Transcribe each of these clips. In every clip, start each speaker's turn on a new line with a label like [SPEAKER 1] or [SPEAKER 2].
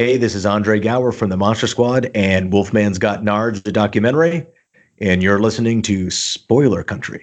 [SPEAKER 1] Hey, this is Andre Gower from the Monster Squad and Wolfman's Got Nards, the documentary, and you're listening to Spoiler Country.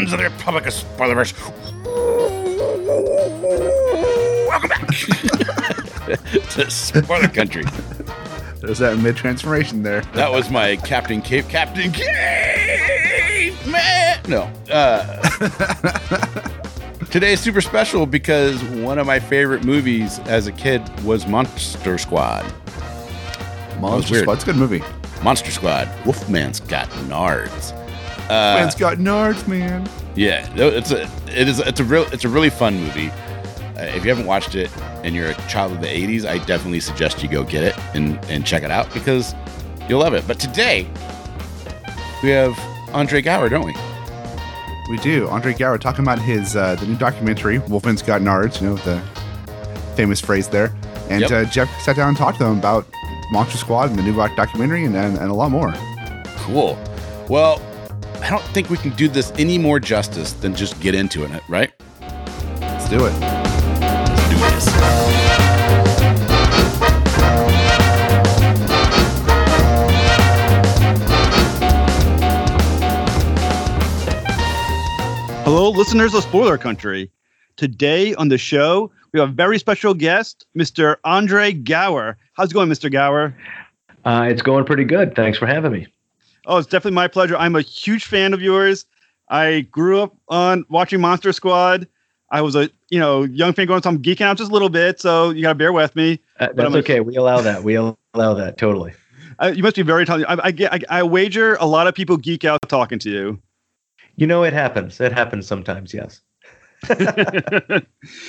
[SPEAKER 2] Citizens of the Republic of Spoilerverse, welcome back to Spoiler Country.
[SPEAKER 3] There's that mid transformation there.
[SPEAKER 2] That was my Captain Cape, Captain Cape, man. No. Uh, today is super special because one of my favorite movies as a kid was Monster Squad.
[SPEAKER 3] Monster
[SPEAKER 2] weird.
[SPEAKER 3] Squad's a good movie.
[SPEAKER 2] Monster Squad. Wolfman's got nards.
[SPEAKER 3] Man's got nards, man.
[SPEAKER 2] Yeah, it's a it is it's a real it's a really fun movie. Uh, if you haven't watched it and you're a child of the '80s, I definitely suggest you go get it and and check it out because you'll love it. But today we have Andre Gower, don't we?
[SPEAKER 3] We do. Andre Gower talking about his uh, the new documentary, Wolfman's Got Nards, you know, the famous phrase there. And
[SPEAKER 2] Yep.
[SPEAKER 3] uh, Jeff sat down and talked to them about Monster Squad and the new doc- documentary and, and, and a lot more.
[SPEAKER 2] Cool. Well, I don't think we can do this any more justice than just get into it, right?
[SPEAKER 3] Let's do it.
[SPEAKER 2] Let's do this.
[SPEAKER 4] Hello, listeners of Spoiler Country. Today on the show, we have a very special guest, Mr. Andre Gower. How's it going, Mr. Gower?
[SPEAKER 1] Uh, it's going pretty good. Thanks for having me.
[SPEAKER 4] Oh, it's definitely my pleasure. I'm a huge fan of yours. I grew up on watching Monster Squad. I was a you know young fan going, so I'm geeking out just a little bit. So you gotta bear with me.
[SPEAKER 1] Uh,
[SPEAKER 4] But
[SPEAKER 1] that's
[SPEAKER 4] I'm a-
[SPEAKER 1] okay. We allow that. We allow that totally.
[SPEAKER 4] Uh, you must be very talented. I, I, get- I, I wager a lot of people geek out talking to you.
[SPEAKER 1] You know, it happens. It happens sometimes. Yes.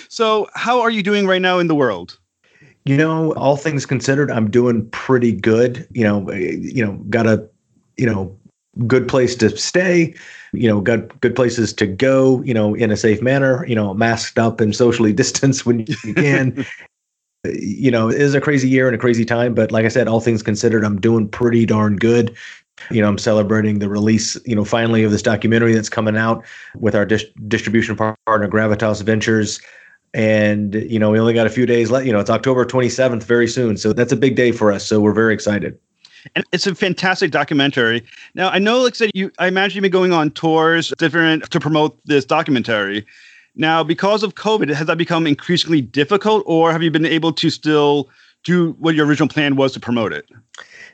[SPEAKER 4] so, how are you doing right now in the world?
[SPEAKER 1] You know, all things considered, I'm doing pretty good. You know, eh, you know, got a, you know, good place to stay. You know, got good places to go. You know, in a safe manner. You know, masked up and socially distanced when you can. you know, it is a crazy year and a crazy time, but like I said, all things considered, I'm doing pretty darn good. You know, I'm celebrating the release, you know, finally of this documentary that's coming out with our dis- distribution partner, Gravitas Ventures. And, you know, we only got a few days left. You know, it's October 27th very soon. So that's a big day for us. So we're very excited.
[SPEAKER 4] And it's a fantastic documentary. Now, I know, like I said, you, I imagine you've been going on tours different to promote this documentary. Now, because of COVID, has that become increasingly difficult, or have you been able to still do what your original plan was to promote it?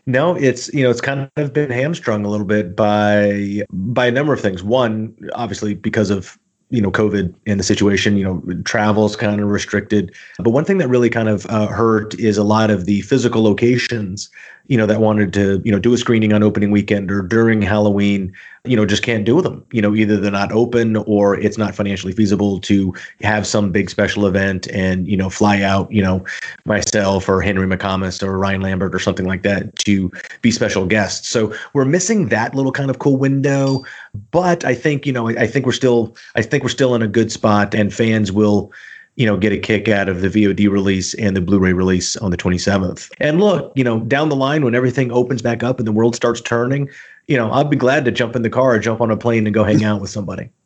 [SPEAKER 1] No, it's you know it's kind of been hamstrung a little bit by by a number of things. One, obviously because of you know COVID and the situation, you know travel's kind of restricted. But one thing that really kind of uh, hurt is a lot of the physical locations, you know, that wanted to you know do a screening on opening weekend or during Halloween, you know, just can't do them. You know, either they're not open or it's not financially feasible to have some big special event and you know fly out, you know, myself or Henry McComas or Ryan Lambert or something like that to be special guests. So we're missing that little kind of cool window. But I think, you know, I think we're still I think we're still in a good spot and fans will you know, get a kick out of the VOD release and the Blu-ray release on the 27th. And look, you know, down the line when everything opens back up and the world starts turning, you know, I'll be glad to jump in the car or jump on a plane and go hang out with somebody.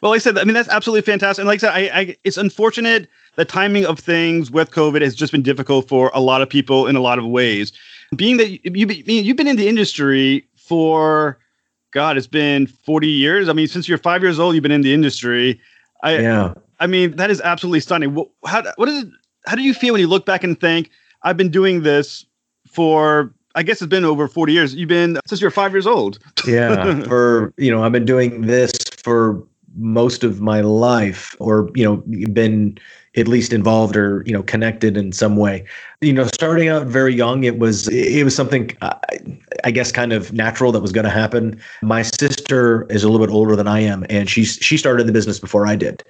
[SPEAKER 4] Well, like I said, I mean that's absolutely fantastic. And like I said, I, I it's unfortunate the timing of things with COVID has just been difficult for a lot of people in a lot of ways. Being that you you've been in the industry for God, it's been 40 years. I mean, since you're five years old, you've been in the industry. I,
[SPEAKER 1] yeah.
[SPEAKER 4] I mean, that is absolutely stunning. What, how, what is it? How do you feel when you look back and think, I've been doing this for, I guess it's been over 40 years. You've been since you're five years old.
[SPEAKER 1] yeah. For, you know, I've been doing this for most of my life or, you know, been at least involved or you know connected in some way you know starting out very young it was it was something i, I guess kind of natural that was going to happen my sister is a little bit older than i am and she's she started the business before i did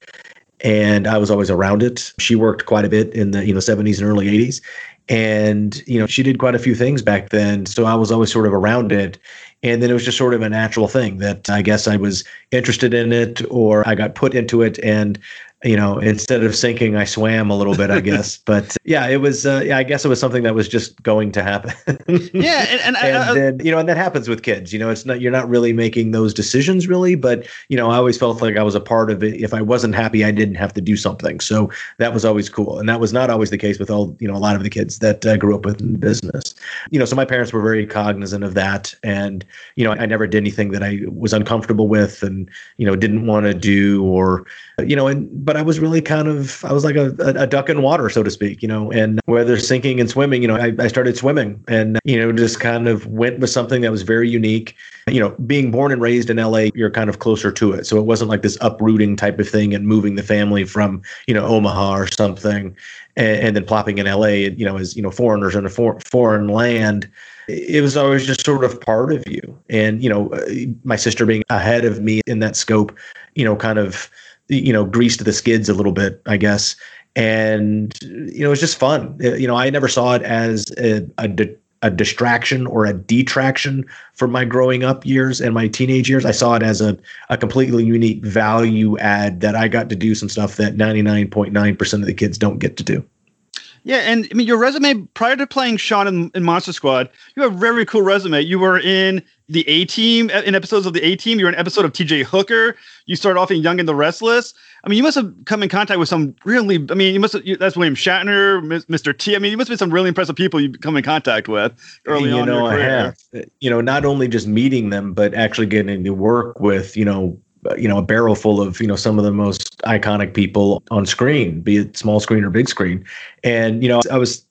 [SPEAKER 1] and i was always around it. She worked quite a bit in the you know 70s and early 80s and you know she did quite a few things back then. So i was always sort of around it. And then it was just sort of a natural thing that i guess i was interested in it or i got put into it. And you know, instead of sinking, I swam a little bit, I guess. but yeah, it was, uh, yeah, I guess it was something that was just going to happen.
[SPEAKER 4] yeah. And, and,
[SPEAKER 1] and uh, then, you know, and that happens with kids, you know, it's not, you're not really making those decisions really, but, you know, I always felt like I was a part of it. If I wasn't happy, I didn't have to do something. So that was always cool. And that was not always the case with all, you know, a lot of the kids that I uh, grew up with in business. You know, so my parents were very cognizant of that. And, you know, I never did anything that I was uncomfortable with and, you know, didn't want to do or, you know, and, but but I was really kind of I was like a, a, duck in water, so to speak, you know. And whether sinking and swimming, you know, I, I started swimming and you know just kind of went with something that was very unique. You know, being born and raised in LA, you're kind of closer to it, so it wasn't like this uprooting type of thing and moving the family from you know Omaha or something, and, and then plopping in LA, you know, as you know foreigners in a for, foreign land it was always just sort of part of you. And, you know, uh, my sister being ahead of me in that scope, you know, kind of you know greased the skids a little bit, I guess. And you know, it was just fun. Uh, you know, I never saw it as a, a, a distraction or a detraction from my growing up years and my teenage years. I saw it as a, a completely unique value add that I got to do some stuff that 99.9% of the kids don't get to do.
[SPEAKER 4] Yeah, and I mean your resume prior to playing Sean in, in Monster Squad, you have a very cool resume. You were in the A Team uh, in episodes of the A Team. You were in an episode of T.J. Hooker. You started off in Young and the Restless. I mean, you must have come in contact with some really. I mean, you must. Have, that's William Shatner, Mr. T. I mean, you must be some really impressive people you come in contact with early
[SPEAKER 1] you
[SPEAKER 4] on.
[SPEAKER 1] You know,
[SPEAKER 4] I
[SPEAKER 1] have. You know, not only just meeting them, but actually getting to work with. You know, uh, you know a barrel full of you know some of the most iconic people on screen be it small screen or big screen and you know i was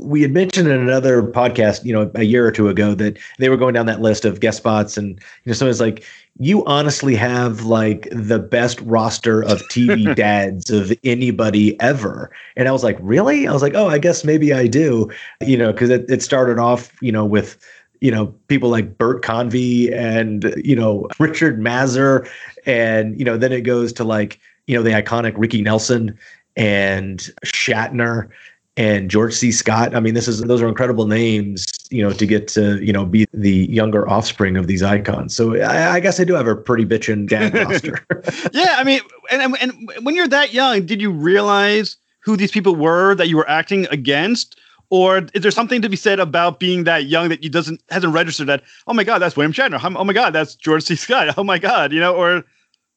[SPEAKER 1] we had mentioned in another podcast you know a year or two ago that they were going down that list of guest spots and you know someone's like you honestly have like the best roster of tv dads of anybody ever. And i was like really? I was like oh i guess maybe i do you know because it, it started off you know with you know people like Bert Convy and you know Richard Masur, and you know then it goes to like you know the iconic Ricky Nelson and Shatner and George C. Scott. I mean, this is those are incredible names, you know, to get to you know be the younger offspring of these icons. So I, I guess I do have a pretty bitchin' dad roster.
[SPEAKER 4] yeah, I mean, and and when you're that young, did you realize who these people were that you were acting against? Or is there something to be said about being that young that you doesn't hasn't registered that? Oh my God, that's William Shatner. Oh my God, that's George C. Scott. Oh my God, you know, or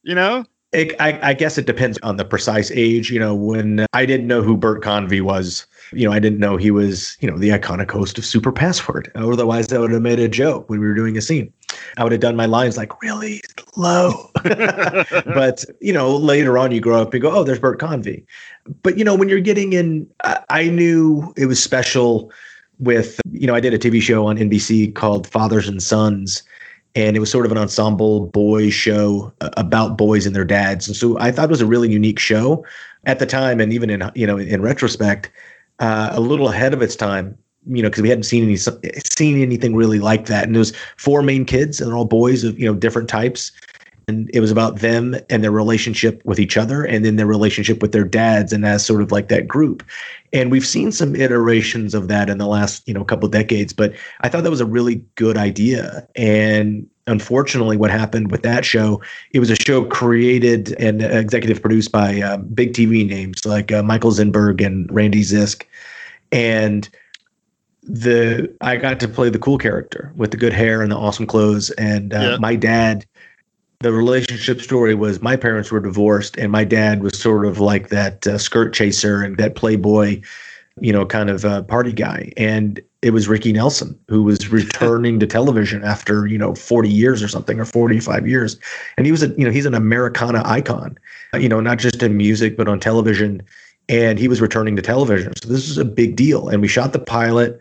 [SPEAKER 4] you know.
[SPEAKER 1] It, I, I, guess it depends on the precise age. You know, when I didn't know who Bert Convy was, you know, I didn't know he was, you know, the iconic host of Super Password. Otherwise, I would have made a joke when we were doing a scene. I would have done my lines like really low. but, you know, later on, you grow up and go, oh, there's Bert Convy but you know, when you're getting in, I, I knew it was special with, you know, I did a TV show on NBC called Fathers and Sons, and it was sort of an ensemble boy show uh, about boys and their dads. And so I thought it was a really unique show at the time, and even in you know in retrospect, uh, a little ahead of its time. You know, because we hadn't seen any seen anything really like that. And there's four main kids, and they're all boys of you know different types and it was about them and their relationship with each other and then their relationship with their dads and as sort of like that group. And we've seen some iterations of that in the last you know couple decades but i thought that was a really good idea. And unfortunately what happened with that show it was a show created and executive produced by uh, big tv names like uh, michael zinberg and randy zisk. And the I got to play the cool character with the good hair and the awesome clothes, and uh, my dad the relationship story was my parents were divorced and my dad was sort of like that uh, skirt chaser and that playboy you know kind of uh, party guy. And it was ricky nelson who was returning to television after you know 40 years or something or 45 years. And he was a you know he's an americana icon uh, you know not just in music but on television. And he was returning to television. So this is a big deal. And we shot the pilot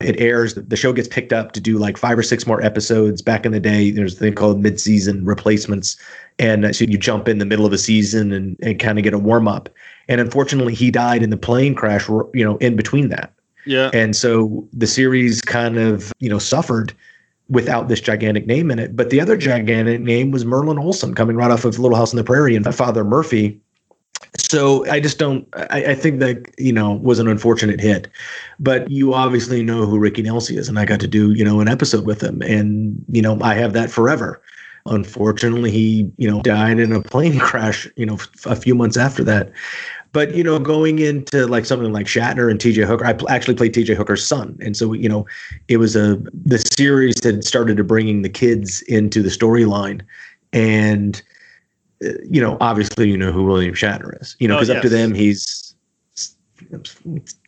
[SPEAKER 1] it airs the show gets picked up to do like five or six more episodes. Back in the day there's a thing called mid-season replacements. And so you jump in the middle of a season and, and kind of get a warm-up. And unfortunately he died in the plane crash you know in between that.
[SPEAKER 4] Yeah.
[SPEAKER 1] and so the series kind of you know suffered without this gigantic name in it. But the other gigantic name was merlin olsen coming right off of little house on the prairie and father murphy so I just don't. I, I, think that you know was an unfortunate hit, but you obviously know who Ricky Nelson is, and I got to do you know an episode with him, and you know I have that forever. Unfortunately, he you know died in a plane crash. You know, a few months after that. But you know, going into like something like Shatner and T.J. Hooker, I pl- actually played T.J. Hooker's son, and so you know, it was a the series had started to bringing the kids into the storyline, and you know, obviously, you know who William Shatner is. You know, because
[SPEAKER 4] Oh,
[SPEAKER 1] up to them, he's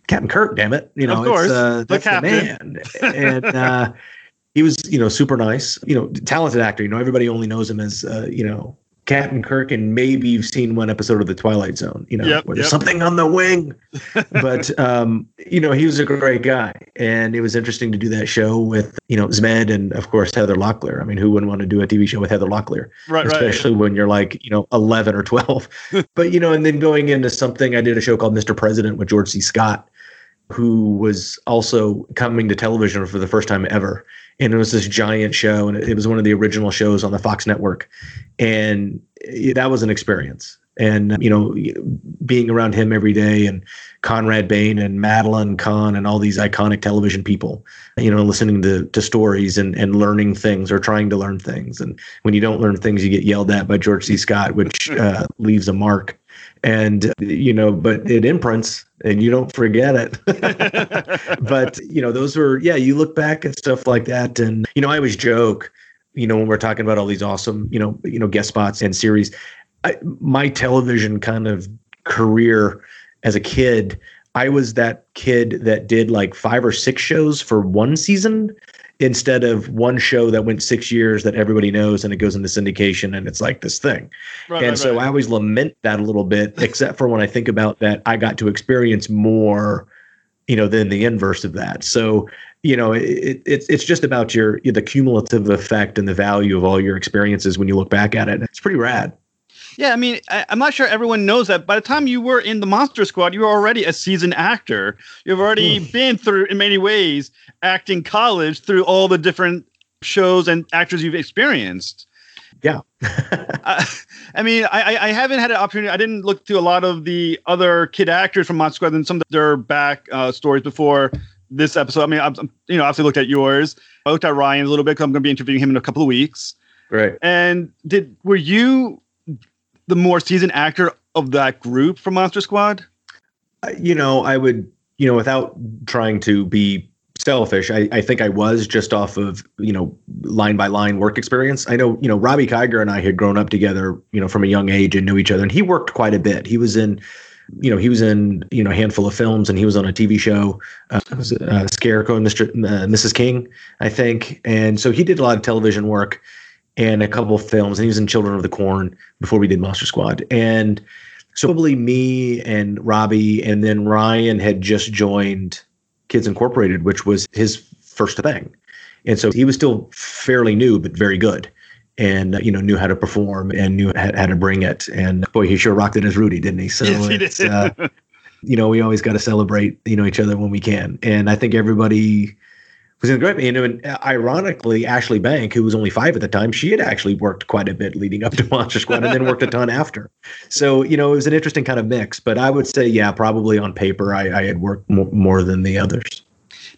[SPEAKER 1] Captain Kirk. Damn it, you know,
[SPEAKER 4] Of course,
[SPEAKER 1] it's, uh,
[SPEAKER 4] the
[SPEAKER 1] that's the,
[SPEAKER 4] captain.
[SPEAKER 1] man. and uh, he was, you know, super nice. You know, talented actor. You know, everybody only knows him as, uh, you know, Captain Kirk, and maybe you've seen one episode of The Twilight Zone. You know,
[SPEAKER 4] Yep,
[SPEAKER 1] where there's
[SPEAKER 4] yep.
[SPEAKER 1] something on the wing. but um, you know, he was a great guy, and it was interesting to do that show with, you know, Zmed and of course Heather Locklear. I mean, who wouldn't want to do a TV show with Heather Locklear?
[SPEAKER 4] Right, right.
[SPEAKER 1] especially when you're like you know 11 or 12 but you know and then going into something i did a show called mr president with george c scott who was also coming to television for the first time ever. And it was this giant show and it, was one of the original shows on the fox network. And that was an experience. And you know being around him every day and conrad bain and madeline kahn and all these iconic television people you know listening to, to stories and, and learning things or trying to learn things. And when you don't learn things you get yelled at by george c. Scott which uh, leaves a mark and you know but it imprints and you don't forget it. But you know those were yeah you look back at stuff like that and you know i always joke you know when we're talking about all these awesome you know you know guest spots and series I, my television kind of career as a kid i was that kid that did like five or six shows for one season instead of one show that went six years that everybody knows and it goes into syndication and it's like this thing
[SPEAKER 4] Right,
[SPEAKER 1] and
[SPEAKER 4] right,
[SPEAKER 1] so
[SPEAKER 4] right.
[SPEAKER 1] I always lament that a little bit, except for when I think about that, I got to experience more, you know, than the inverse of that. So, you know, it, it, it's it's just about your the cumulative effect and the value of all your experiences when you look back at it. It's pretty rad.
[SPEAKER 4] Yeah, I mean, I, I'm not sure everyone knows that. By the time you were in the Monster Squad, you were already a seasoned actor. You've already
[SPEAKER 1] Hmm.
[SPEAKER 4] been through, in many ways, acting college through all the different shows and actors you've experienced.
[SPEAKER 1] Yeah.
[SPEAKER 4] I, I mean, I, I- haven't had an opportunity. I didn't look through a lot of the other kid actors from Monster Squad and some of their back uh, stories before this episode. I mean, I'm, I'm- you know, obviously looked at yours. I looked at Ryan's a little bit because I'm going to be interviewing him in a couple of weeks.
[SPEAKER 1] Right.
[SPEAKER 4] And did were you the more seasoned actor of that group from Monster Squad?
[SPEAKER 1] You know, I would, you know, without trying to be selfish, I, I think I was just off of, you know, line by line work experience. I know, you know, Robby Kiger and I had grown up together, you know, from a young age and knew each other. And he worked quite a bit. He was in, you know, he was in, you know, a handful of films and he was on a TV show, uh, was uh, Scarecrow and Mr. Uh, Mrs. King, I think. And so he did a lot of television work and a couple of films. And he was in Children of the Corn before we did Monster Squad. And so probably me and Robby, and then Ryan had just joined Kids Incorporated, which was his first thing, and so he was still fairly new, but very good, and uh, you know knew how to perform and knew how, how to bring it. And boy, he sure rocked it as Rudy, didn't he? So
[SPEAKER 4] Yes, he
[SPEAKER 1] it's,
[SPEAKER 4] did.
[SPEAKER 1] uh, you know, we always got to celebrate you know each other when we can, and I think everybody was in. You know, and uh, ironically, Ashley Bank, who was only five at the time, she had actually worked quite a bit leading up to Monster Squad, and then worked a ton after. So you know, it was an interesting kind of mix. But I would say, yeah, probably on paper, I, I had worked more, more than the others.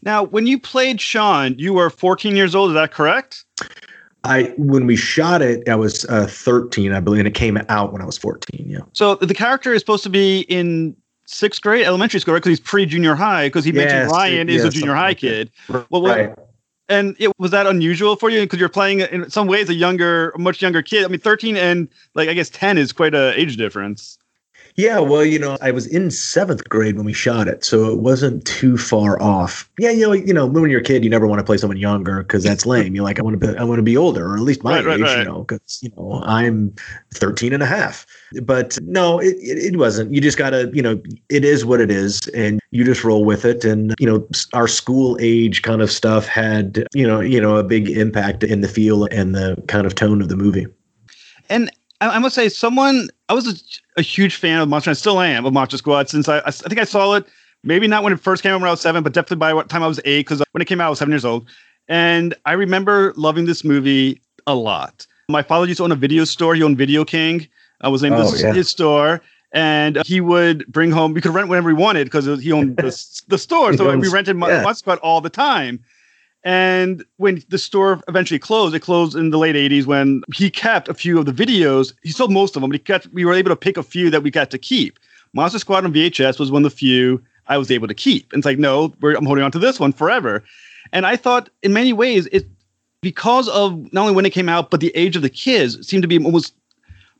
[SPEAKER 4] Now, when you played Sean, you were 14 years old. Is that correct?
[SPEAKER 1] I when we shot it, I was uh, 13, I believe, and it came out when I was 14. Yeah.
[SPEAKER 4] So the character is supposed to be in sixth grade, elementary school, right? Because he's pre-junior high. Because he mentioned
[SPEAKER 1] Yes,
[SPEAKER 4] Ryan is
[SPEAKER 1] yeah,
[SPEAKER 4] a junior high
[SPEAKER 1] like
[SPEAKER 4] kid. Well,
[SPEAKER 1] right.
[SPEAKER 4] And it was that unusual for you because you're playing in some ways a younger, much younger kid. I mean, 13 and like I guess 10 is quite a age difference.
[SPEAKER 1] Yeah, well, you know, I was in seventh grade when we shot it, so it wasn't too far off. Yeah, you know, you know, when you're a kid, you never want to play someone younger because that's lame. You're like, I want to be, I want to be older, or at least my
[SPEAKER 4] Right, right,
[SPEAKER 1] age,
[SPEAKER 4] right.
[SPEAKER 1] you know, because you know I'm 13 and a half. But no, it, it, it wasn't. You just gotta, you know, it is what it is, and you just roll with it. And you know, our school age kind of stuff had, you know, you know, a big impact in the feel and the kind of tone of the movie.
[SPEAKER 4] And I, I must say, someone I was a, a huge fan of Monster. I still am of Monster Squad since I, I think I saw it. Maybe not when it first came out when I was seven, but definitely by what time I was eight. Because when it came out, I was seven years old, and I remember loving this movie a lot. My father used to own a video store. He owned Video King. I was named
[SPEAKER 1] Oh,
[SPEAKER 4] this,
[SPEAKER 1] yeah.
[SPEAKER 4] his store. And he would bring home. We could rent whenever we wanted because he owned the, the store. So we rented
[SPEAKER 1] yeah.
[SPEAKER 4] Monster Squad all the time. And when the store eventually closed, it closed in the late 80s when he kept a few of the videos. He sold most of them, but he kept, we were able to pick a few that we got to keep. Monster Squad on VHS was one of the few I was able to keep. And it's like, no, I'm holding on to this one forever. And I thought in many ways, it because of not only when it came out, but the age of the kids seemed to be almost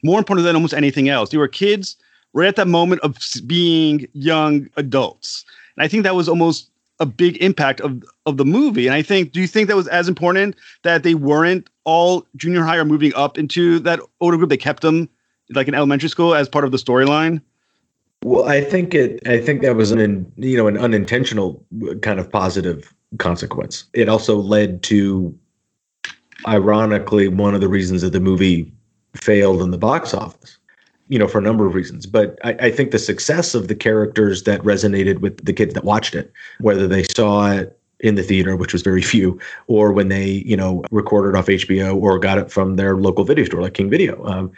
[SPEAKER 4] more important than almost anything else. They were kids right at that moment of being young adults. And I think that was almost a big impact of of the movie. And I think, do you think that was as important that they weren't all junior high or moving up into that older group? They kept them like in elementary school as part of the storyline.
[SPEAKER 1] Well, I think it. I think that was an you know an unintentional uh, kind of positive consequence. It also led to, ironically, one of the reasons that the movie failed in the box office. You know, for a number of reasons, but I, I think the success of the characters that resonated with the kids that watched it, whether they saw it in the theater, which was very few, or when they you know recorded off HBO or got it from their local video store like King Video. Um,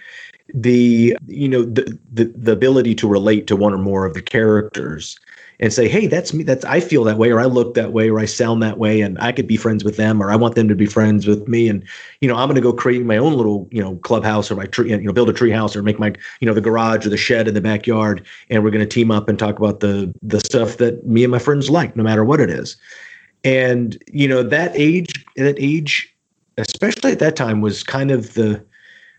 [SPEAKER 1] the you know the, the the ability to relate to one or more of the characters and say hey that's me that's i feel that way or i look that way or i sound that way and i could be friends with them or i want them to be friends with me and you know i'm going to go create my own little you know clubhouse or my tree you know build a tree house or make my you know the garage or the shed in the backyard and we're going to team up and talk about the the stuff that me and my friends like no matter what it is. And you know that age that age especially at that time was kind of the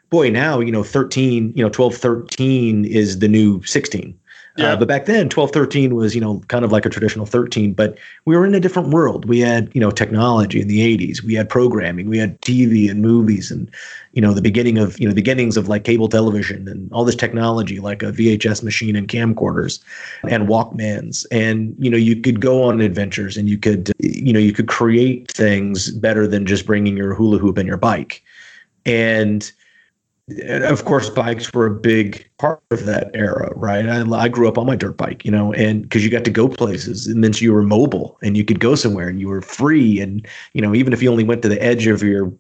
[SPEAKER 1] boy now you know 13 you know 12 13 is the new 16
[SPEAKER 4] Yeah.
[SPEAKER 1] uh, but back then 12 13 was you know kind of like a traditional 13 but we were in a different world. We had you know technology in the 80s we had programming. We had tv and movies and you know the beginning of you know beginnings of like cable television and all this technology like a vhs machine and camcorders and walkmans. And you know you could go on adventures and you could you know you could create things better than just bringing your hula hoop and your bike. And and of course bikes were a big part of that era right i, I grew up on my dirt bike you know and because you got to go places and then you were mobile and you could go somewhere and you were free and you know even if you only went to the edge of your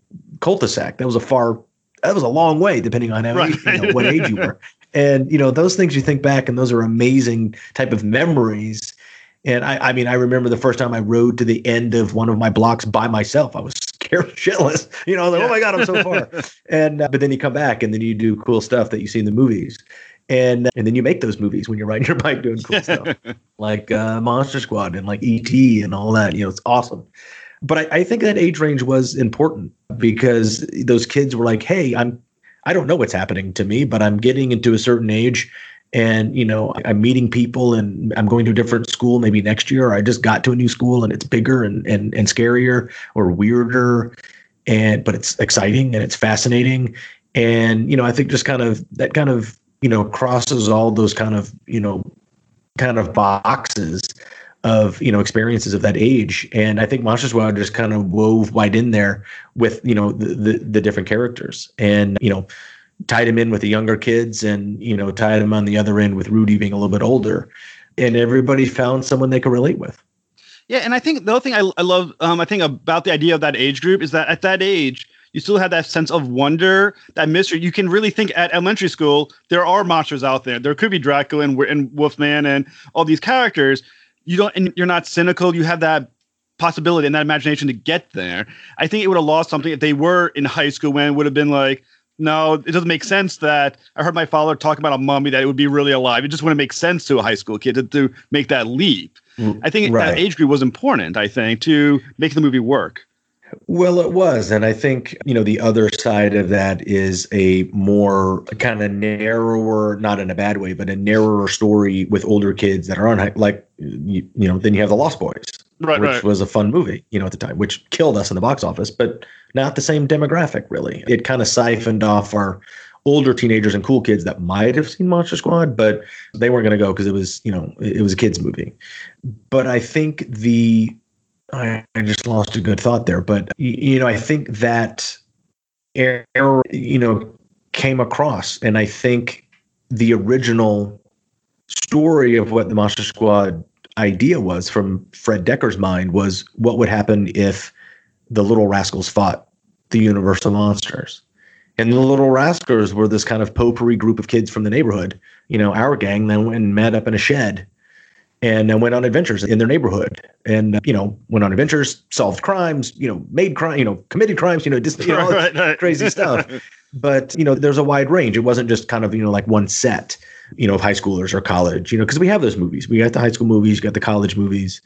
[SPEAKER 1] cul-de-sac that was a far that was a long way depending on how
[SPEAKER 4] Right.
[SPEAKER 1] you know, what age you were and you know those things you think back and those are amazing type of memories and I, I mean, I remember the first time I rode to the end of one of my blocks by myself. I was shitless. You know, I was like, oh my god, I'm so far. and uh, but then you come back and then you do cool stuff that you see in the movies, and and then you make those movies when you're riding your bike doing cool stuff like uh, Monster Squad and like ET and all that. You know, it's awesome. But I, I think that age range was important because those kids were like, hey, I'm I don't know what's happening to me, but I'm getting into a certain age and you know i'm meeting people and i'm going to a different school maybe next year or i just got to a new school and it's bigger and and, and scarier or weirder. And but it's exciting and it's fascinating. And you know i think just kind of that kind of you know crosses all those kind of you know kind of boxes of you know experiences of that age. And i think monster squad just kind of wove right in there with you know the, the the different characters. And you know tied him in with the younger kids and you know tied him on the other end with rudy being a little bit older and everybody found someone they could relate with
[SPEAKER 4] Yeah, and I think the other thing I, I love, um, I think about the idea of that age group is that at that age, you still have that sense of wonder, that mystery. You can really think at elementary school, there are monsters out there. There could be Dracula and, and Wolfman and all these characters. You don't, and you're not cynical. You have that possibility and that imagination to get there. I think it would have lost something if they were in high school when it would have been like, no, it doesn't make sense that I heard my father talk about a mummy that it would be really alive. It just wouldn't make sense to a high school kid to, to make that leap. Mm, I think
[SPEAKER 1] Right.
[SPEAKER 4] that age group was important. I think to make the movie work.
[SPEAKER 1] Well, it was. And I think, you know, the other side of that is a more kind of narrower, not in a bad way, but a narrower story with older kids that are on, like, you, you know, then you have The Lost Boys,
[SPEAKER 4] Right,
[SPEAKER 1] which
[SPEAKER 4] right.
[SPEAKER 1] was a fun movie, you know, at the time, which killed us in the box office, but not the same demographic, really. It kind of siphoned off our older teenagers and cool kids that might have seen Monster Squad, but they weren't going to go because it was, you know, it was a kids' movie. But I think the I, I just lost a good thought there, but you know, I think that error, you know, came across, and I think the original story of what the Monster Squad idea was from Fred Dekker's mind was what would happen if the Little Rascals fought the Universal Monsters. And the Little Rascals were this kind of potpourri group of kids from the neighborhood, you know, our gang, then went and met up in a shed and then went on adventures in their neighborhood and uh, you know went on adventures solved crimes you know made crime you know committed crimes you know just you know, all this
[SPEAKER 4] Right, right.
[SPEAKER 1] crazy stuff but you know there's a wide range it wasn't just kind of you know like one set you know of high schoolers or college you know because we have those movies. We got the high school movies you got the college movies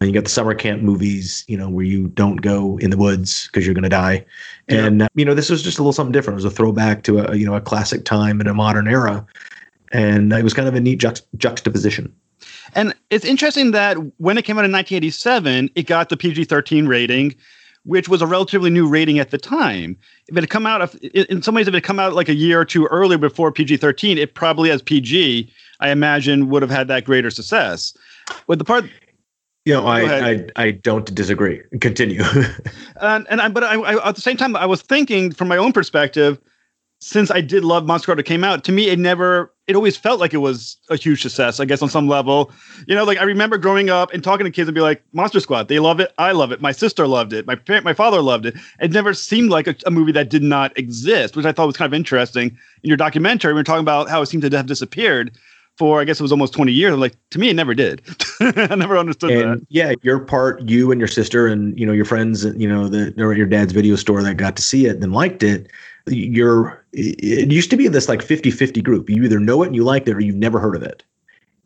[SPEAKER 1] and you got the summer camp movies you know where you don't go in the woods because you're going to die and uh, you know this was just a little something different. It was a throwback to a you know a classic time in a modern era. And it was kind of a neat juxt- juxtaposition.
[SPEAKER 4] And it's interesting that when it came out in 1987, it got the PG 13 rating, which was a relatively new rating at the time. If it had come out, in some ways, if it had come out like a year or two earlier before PG 13, it probably, as PG, I imagine, would have had that greater success. But the part,
[SPEAKER 1] You know, I. I I don't disagree. Continue.
[SPEAKER 4] and, and I, but I, I, at the same time, I was thinking from my own perspective, since I did love Monster Squad, it came out to me. It never, it always felt like it was a huge success. I guess on some level, you know, like I remember growing up and talking to kids and be like, Monster Squad, they love it, I love it, my sister loved it, my parent, my father loved it. It never seemed like a, a movie that did not exist, which I thought was kind of interesting. In your documentary, we were talking about how it seemed to have disappeared for, I guess it was almost twenty years. I'm like, to me, it never did. I never understood that.
[SPEAKER 1] yeah, your part, you and your sister, and you know your friends, you know the or your dad's video store that got to see it and liked it. You're it used to be this like 50-50 group. You either know it and you like it, or you've never heard of it.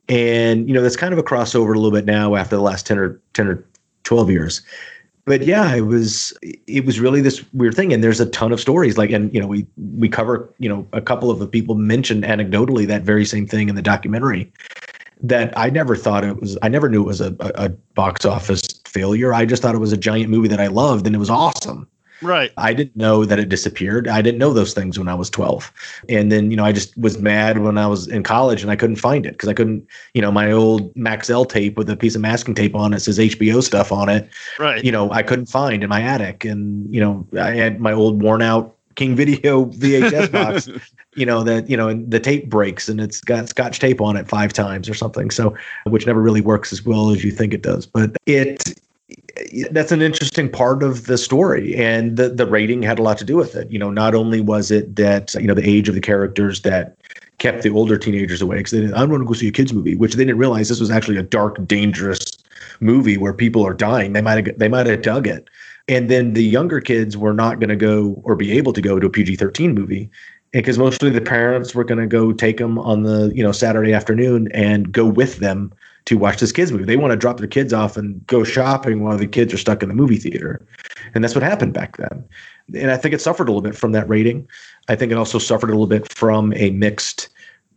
[SPEAKER 1] And you know that's kind of a crossover a little bit now after the last ten or ten or twelve years. But yeah, it was it was really this weird thing, and there's a ton of stories. Like, and you know, we we cover you know a couple of the people mentioned anecdotally that very same thing in the documentary. That I never thought it was. I never knew it was a, a box office failure. I just thought it was a giant movie that I loved, and it was awesome.
[SPEAKER 4] Right.
[SPEAKER 1] I didn't know that it disappeared. I didn't know those things when I was 12. And then, you know, I just was mad when I was in college and I couldn't find it because I couldn't, you know, my old Maxell tape with a piece of masking tape on it says HBO stuff on it,
[SPEAKER 4] Right.
[SPEAKER 1] you know, I couldn't find in my attic. And, you know, I had my old worn out King Video VHS box, you know, that, you know, and the tape breaks and it's got scotch tape on it five times or something. So, which never really works as well as you think it does. But it, that's an interesting part of the story and the the rating had a lot to do with it. You know not only was it that you know the age of the characters that kept the older teenagers away because they didn't i want to go see a kids movie which they didn't realize this was actually a dark dangerous movie where people are dying. They might have they might have dug it. And then the younger kids were not going to go or be able to go to a pg-13 movie because mostly the parents were going to go take them on the you know saturday afternoon and go with them to watch this kids movie. They want to drop their kids off and go shopping while the kids are stuck in the movie theater. And that's what happened back then. And I think it suffered a little bit from that rating. I think it also suffered a little bit from a mixed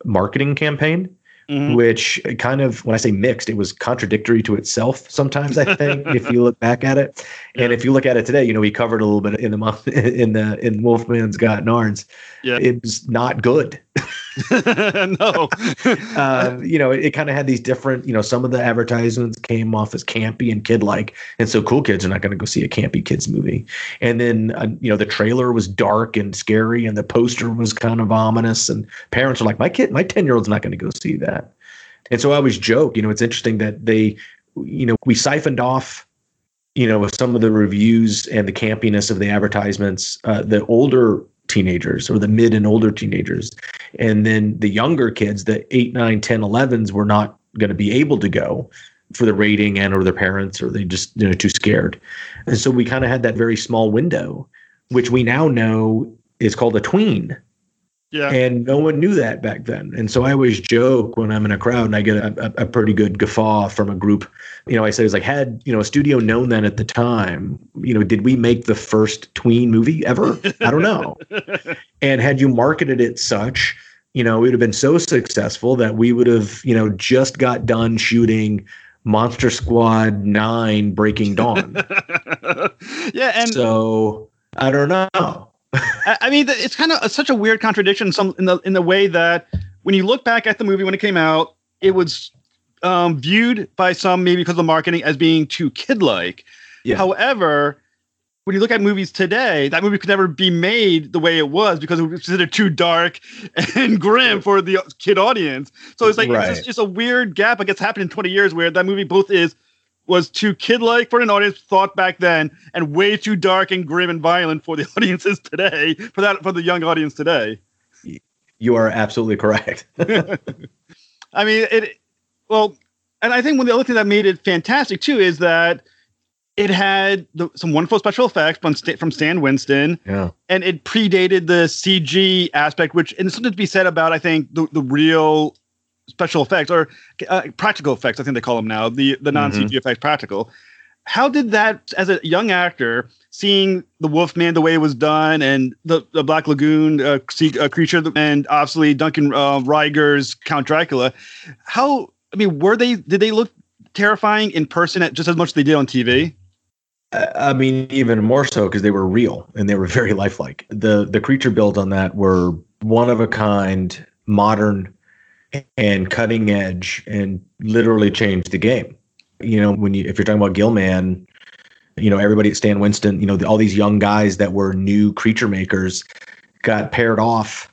[SPEAKER 1] marketing campaign,
[SPEAKER 4] Mhm.
[SPEAKER 1] which kind of, when I say mixed, it was contradictory to itself sometimes, I think, if you look back at it. And if you look at it today, you know, we covered a little bit in the month in the in Wolfman's Got Nards.
[SPEAKER 4] Yeah.
[SPEAKER 1] It was not good.
[SPEAKER 4] no.
[SPEAKER 1] uh, you know, it, it kind of had these different, you know, some of the advertisements came off as campy and kid like. And so cool kids are not going to go see a campy kids movie. And then, uh, you know, the trailer was dark and scary and the poster was kind of ominous. And parents are like, my kid, my 10 year old's not going to go see that. And so I always joke, you know, it's interesting that they, you know, we siphoned off you know, with some of the reviews and the campiness of the advertisements, uh, the older teenagers or the mid and older teenagers, and then the younger kids, the 8, 9, 10, 11s were not going to be able to go for the rating and or their parents or they just you know too scared. And so we kind of had that very small window, which we now know is called a tween.
[SPEAKER 4] Yeah.
[SPEAKER 1] And no one knew that back then. And so I always joke when I'm in a crowd and I get a, a, a pretty good guffaw from a group. You know, I say it's like, had, you know, a studio known that at the time, you know, did we make the first tween movie ever? I don't know. and had you marketed it such, you know, it would have been so successful that we would have, you know, just got done shooting Monster Squad 9 Breaking Dawn.
[SPEAKER 4] yeah. And
[SPEAKER 1] so I don't know.
[SPEAKER 4] I mean, it's kind of such a weird contradiction. Some in the in the way that when you look back at the movie when it came out, it was um, viewed by some maybe because of the marketing as being too kid-like.
[SPEAKER 1] Yeah.
[SPEAKER 4] However, when you look at movies today, that movie could never be made the way it was because it was considered too dark and grim for the kid audience. So it's like
[SPEAKER 1] Right.
[SPEAKER 4] it's just it's a weird gap. I guess happened in 20 years where that movie both is was too kid-like for an audience thought back then and way too dark and grim and violent for the audiences today for that for the young audience today
[SPEAKER 1] You are absolutely correct.
[SPEAKER 4] i mean it well and i think one of the other things that made it fantastic too is that it had the, some wonderful special effects from, from stan winston
[SPEAKER 1] yeah.
[SPEAKER 4] and it predated the cg aspect which and something to be said about i think the, the real special effects or uh, practical effects i think they call them now the the non-cg effects practical. How did that as a young actor seeing the wolfman the way it was done and the, the black lagoon uh, uh, creature and obviously duncan uh, Regehr's count dracula how i mean were they did they look terrifying in person at just as much as they did on tv
[SPEAKER 1] I I mean, even more so because they were real and they were very lifelike. The the creature builds on that were one of a kind, modern, and cutting edge, and literally changed the game. You know, when you if you're talking about Gillman, you know everybody at Stan Winston, you know all these young guys that were new creature makers got paired off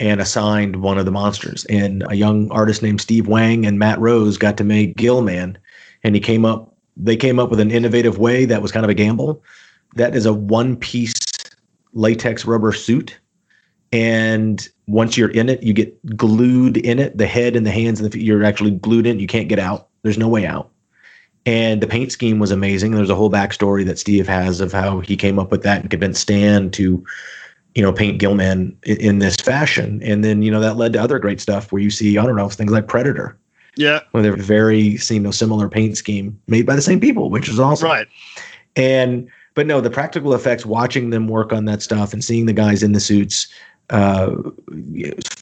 [SPEAKER 1] and assigned one of the monsters. And a young artist named Steve Wang and Matt Rose got to make Gillman, and he came up they came up with an innovative way that was kind of a gamble. That is a one piece latex rubber suit. And once you're in it, you get glued in it. The head and the hands and the feet, you're actually glued in. You can't get out. There's no way out. And the paint scheme was amazing. There's a whole backstory that Steve has of how he came up with that and convinced Stan to, you know, paint Gillman in, in this fashion. And then, you know, that led to other great stuff where you see, I don't know, things like Predator
[SPEAKER 4] yeah
[SPEAKER 1] where they're very you know similar paint scheme made by the same people, which is awesome.
[SPEAKER 4] right
[SPEAKER 1] And but no, the practical effects, watching them work on that stuff and seeing the guys in the suits, uh,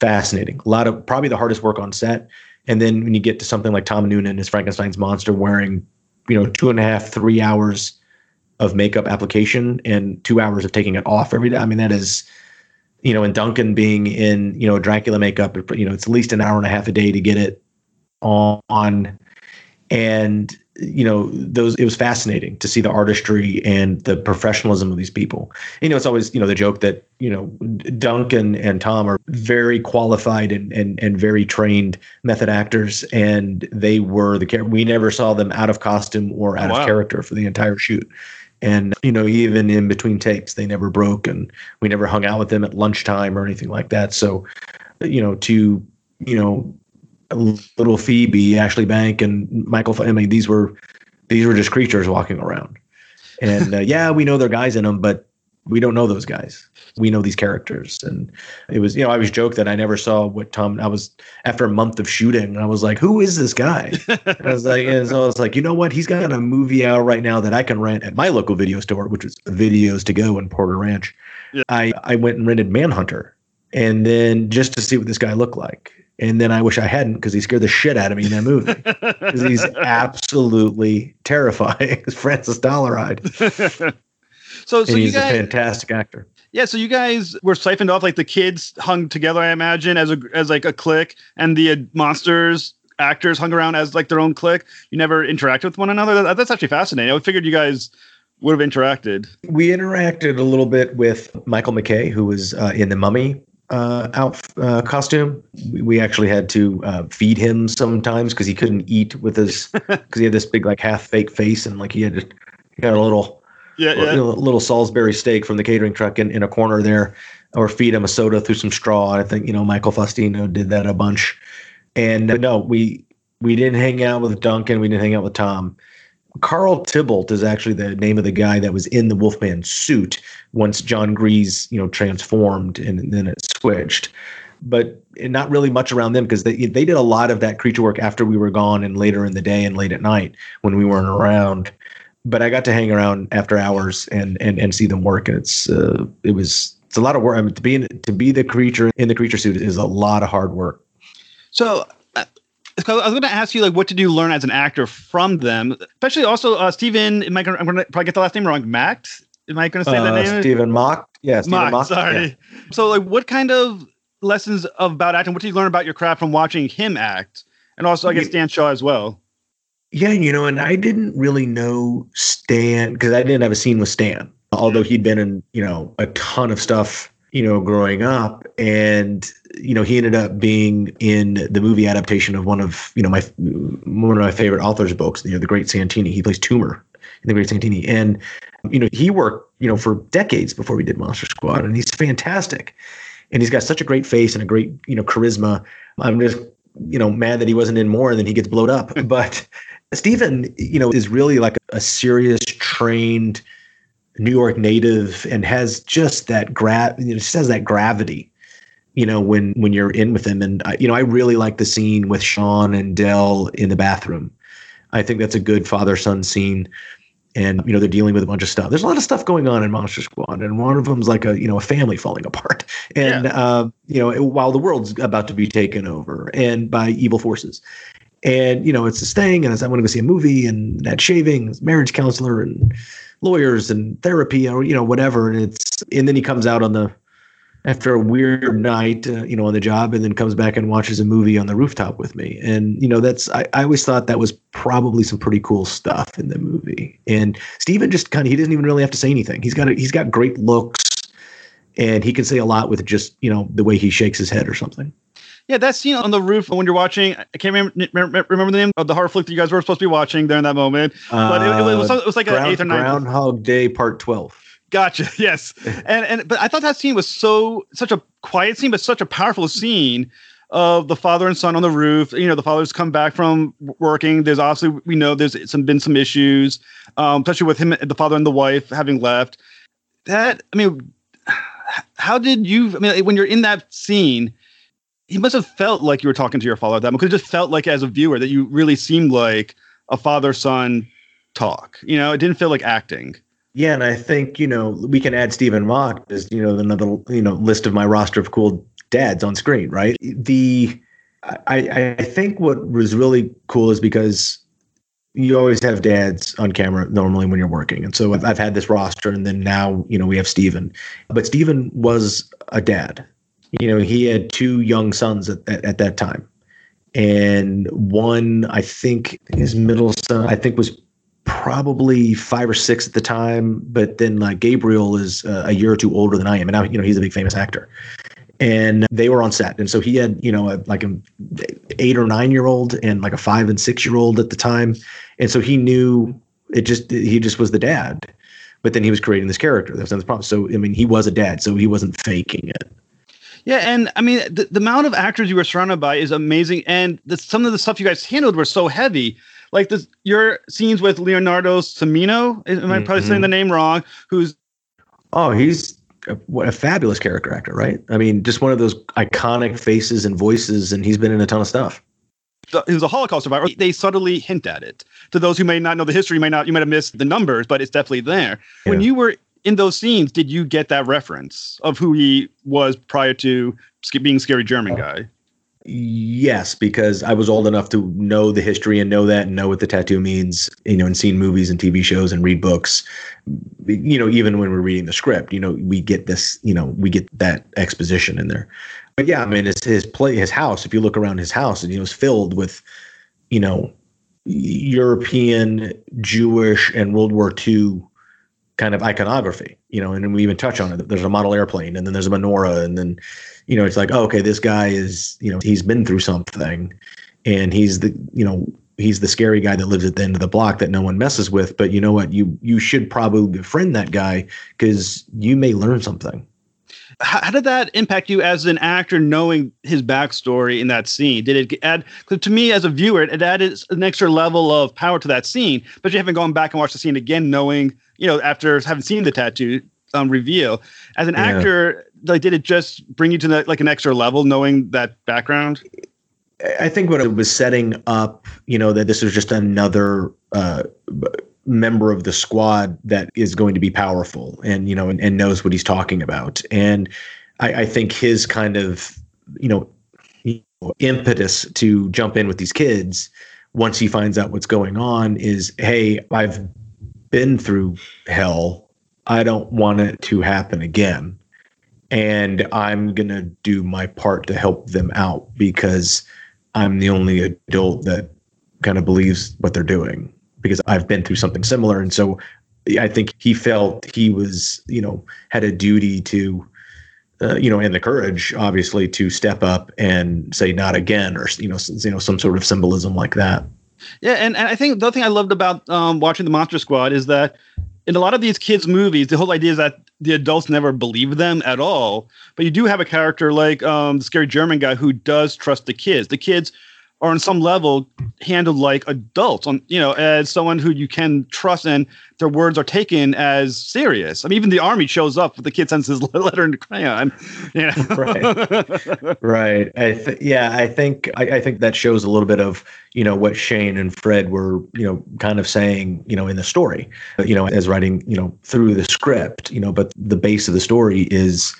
[SPEAKER 1] fascinating. A lot of probably the hardest work on set. And then when you get to something like Tom Noonan as Frankenstein's monster, wearing you know two and a half, three hours of makeup application and two hours of taking it off every day. I mean, that is, you know, and Duncan being in you know Dracula makeup, you know, it's at least an hour and a half a day to get it on and you know those it was fascinating to see the artistry and the professionalism of these people. You know it's always you know the joke that you know duncan and tom are very qualified and and, and very trained method actors and they were the char- we never saw them out of costume or out
[SPEAKER 4] wow.
[SPEAKER 1] of character for the entire shoot. And you know even in between takes they never broke and we never hung out with them at lunchtime or anything like that. So you know to you know little Phoebe, Ashley Bank, and Michael. I mean, these were these were just creatures walking around. And uh, yeah, we know they're guys in them, but we don't know those guys. We know these characters, and it was you know I always joke that I never saw what Tom. I was after a month of shooting, I was like, who is this guy? And I was like, and so I was like, you know what? He's got a movie out right now that I can rent at my local video store, which is Videos to Go in Porter Ranch.
[SPEAKER 4] Yeah.
[SPEAKER 1] I I went and rented Manhunter, and then just to see what this guy looked like. And then I wish I hadn't because he scared the shit out of me in that movie. Because he's absolutely terrifying. Francis Dollarhyde.
[SPEAKER 4] so so
[SPEAKER 1] he's a
[SPEAKER 4] guys
[SPEAKER 1] fantastic actor.
[SPEAKER 4] Yeah, so you guys were siphoned off like the kids hung together, I imagine, as a as like a clique, and the uh, monsters actors hung around as like their own clique. You never interacted with one another. That, that's actually fascinating. I figured you guys would have interacted.
[SPEAKER 1] We interacted a little bit with Michael MacKay, who was uh, in the Mummy uh, out uh, costume. We, we actually had to uh, feed him sometimes because he couldn't eat with his because he had this big like half fake face and like he had to he had a little
[SPEAKER 4] Yeah,
[SPEAKER 1] a little Salisbury steak from the catering truck in, in a corner there, or feed him a soda through some straw. I think you know Michael Faustino did that a bunch. And uh, no, we we didn't hang out with Duncan. We didn't hang out with Tom. Carl Thibault is actually the name of the guy that was in the Wolfman suit once Jon Gries, you know, transformed and then it switched. But not really much around them because they they did a lot of that creature work after we were gone and later in the day and late at night when we weren't around. But I got to hang around after hours and and and see them work, and it's uh, it was it's a lot of work. I mean, to be in, to be the creature in the creature suit is a lot of hard work.
[SPEAKER 4] So I was going to ask you, like, what did you learn as an actor from them? Especially also uh, Stephen. Am I gonna, I'm going to probably get the last name wrong. Max. Am I going to say uh, that name?
[SPEAKER 1] Stephen Macht. Yeah, Stephen
[SPEAKER 4] Macht. Sorry. Yeah. So, like, what kind of lessons about acting? What did you learn about your craft from watching him act, and also, I guess, Stan Shaw as well?
[SPEAKER 1] Yeah, you know, and I didn't really know Stan because I didn't have a scene with Stan, although he'd been in, you know, a ton of stuff, you know, growing up, and you know, he ended up being in the movie adaptation of one of, you know, my one of my favorite authors' books, you know, The Great Santini. He plays Tumor in The Great Santini. And, you know, he worked, you know, for decades before we did Monster Squad, and he's fantastic. And he's got such a great face and a great, you know, charisma. I'm just, you know, mad that he wasn't in more and then he gets blowed up. but Stephen, you know, is really like a serious, trained New York native and has just that gra- you know, just has that gravity you know when when you're in with him and you know i really like the scene with sean and Del in the bathroom. I think that's a good father son scene. And you know they're dealing with a bunch of stuff. There's a lot of stuff going on in monster squad and one of them's like a you know a family falling apart. And yeah. uh, you know while the world's about to be taken over and by evil forces. And you know it's this thing and i want to go see a movie and that shaving marriage counselor and lawyers and therapy or you know whatever and it's and then he comes out on the after a weird night, uh, you know, on the job, and then comes back and watches a movie on the rooftop with me. And you know, that's I, I always thought that was probably some pretty cool stuff in the movie. And Stephen just kind of he doesn't even really have to say anything. He's got a, he's got great looks, and he can say a lot with just you know the way he shakes his head or something.
[SPEAKER 4] Yeah, that scene on the roof when you're watching, I can't remember, remember the name of the horror flick that you guys were supposed to be watching during that moment, but it, it, was, it was like
[SPEAKER 1] Ground,
[SPEAKER 4] an eighth or ninth.
[SPEAKER 1] Groundhog Day Part Twelve.
[SPEAKER 4] Gotcha. Yes. And and but I thought that scene was so such a quiet scene, but such a powerful scene of the father and son on the roof. You know, the father's come back from working. There's obviously we know there's some been some issues, um, especially with him, the father and the wife having left. That I mean, how did you? I mean, when you're in that scene, he must have felt like you were talking to your father at that because it just felt like as a viewer that you really seemed like a father son talk. You know, it didn't feel like acting.
[SPEAKER 1] Yeah, and I think you know we can add Stephen Macht as you know another you know list of my roster of cool dads on screen, right? The I I think what was really cool is because you always have dads on camera normally when you're working, and so I've, I've had this roster, and then now you know we have Stephen, but Stephen was a dad. You know, he had two young sons at, at, at that time, and one I think his middle son I think was probably five or six at the time, but then like Gabriel is uh, a year or two older than I am, and now you know he's a big famous actor. And they were on set, and so he had you know a, like an eight or nine year old and like a five and six year old at the time, and so he knew it just he just was the dad, but then he was creating this character. That was the problem. So I mean, he was a dad, so he wasn't faking it.
[SPEAKER 4] Yeah, and I mean the, the amount of actors you were surrounded by is amazing, and the, some of the stuff you guys handled were so heavy like this your scenes with Leonardo Cimino. Am I probably mm-hmm. saying the name wrong? Who's
[SPEAKER 1] oh, he's a, what a fabulous character actor, right? I mean, just one of those iconic faces and voices, and he's been in a ton of stuff.
[SPEAKER 4] He was a Holocaust survivor. They subtly hint at it to those who may not know the history. May not you might have missed the numbers, but it's definitely there. Yeah. When you were in those scenes, did you get that reference of who he was prior to being scary German guy?
[SPEAKER 1] Yes, because I was old enough to know the history and know that and know what the tattoo means, you know, and seen movies and TV shows and read books. You know, even when we're reading the script, you know, we get this, you know, we get that exposition in there. But yeah, I mean, it's his play, his house. If you look around his house, and you know, it's filled with, you know, European, Jewish, and World War II kind of iconography. You know, and we even touch on it. There's a model airplane, and then there's a menorah, and then you know, it's like, oh, okay, this guy is, you know, he's been through something and he's the, you know, he's the scary guy that lives at the end of the block that no one messes with. But you know what? You you should probably befriend that guy because you may learn something.
[SPEAKER 4] how, how, did that impact you as an actor knowing his backstory in that scene? Did it add to me as a viewer? It added an extra level of power to that scene, but you haven't gone back and watched the scene again, knowing you know after having seen the tattoo um, reveal. As an yeah. actor, like did it just bring you to the, like an extra level knowing that background?
[SPEAKER 1] I think what it was setting up, you know, that this was just another uh, member of the squad that is going to be powerful and you know and, and knows what he's talking about and I, I think his kind of you know impetus to jump in with these kids once he finds out what's going on is hey i've been through hell i don't want it to happen again and i'm going to do my part to help them out because i'm the only adult that kind of believes what they're doing because I've been through something similar. And so I think he felt he was, you know, had a duty to, uh, you know, and the courage, obviously, to step up and say not again, or you know, you know, some sort of symbolism like that.
[SPEAKER 4] Yeah, and, and I think the thing I loved about um, watching the Monster Squad is that in a lot of these kids' movies, the whole idea is that the adults never believe them at all. But you do have a character like um, the scary German guy who does trust the kids. The kids are on some level handled like adults on you know as someone who you can trust and their words are taken as serious. I mean even the army shows up with the kid sends his letter in crayon you know?
[SPEAKER 1] right. Right. I th- yeah i think I, I, think that shows a little bit of you know what shane and fred were you know kind of saying you know in the story you know as writing you know through the script you know but the base of the story is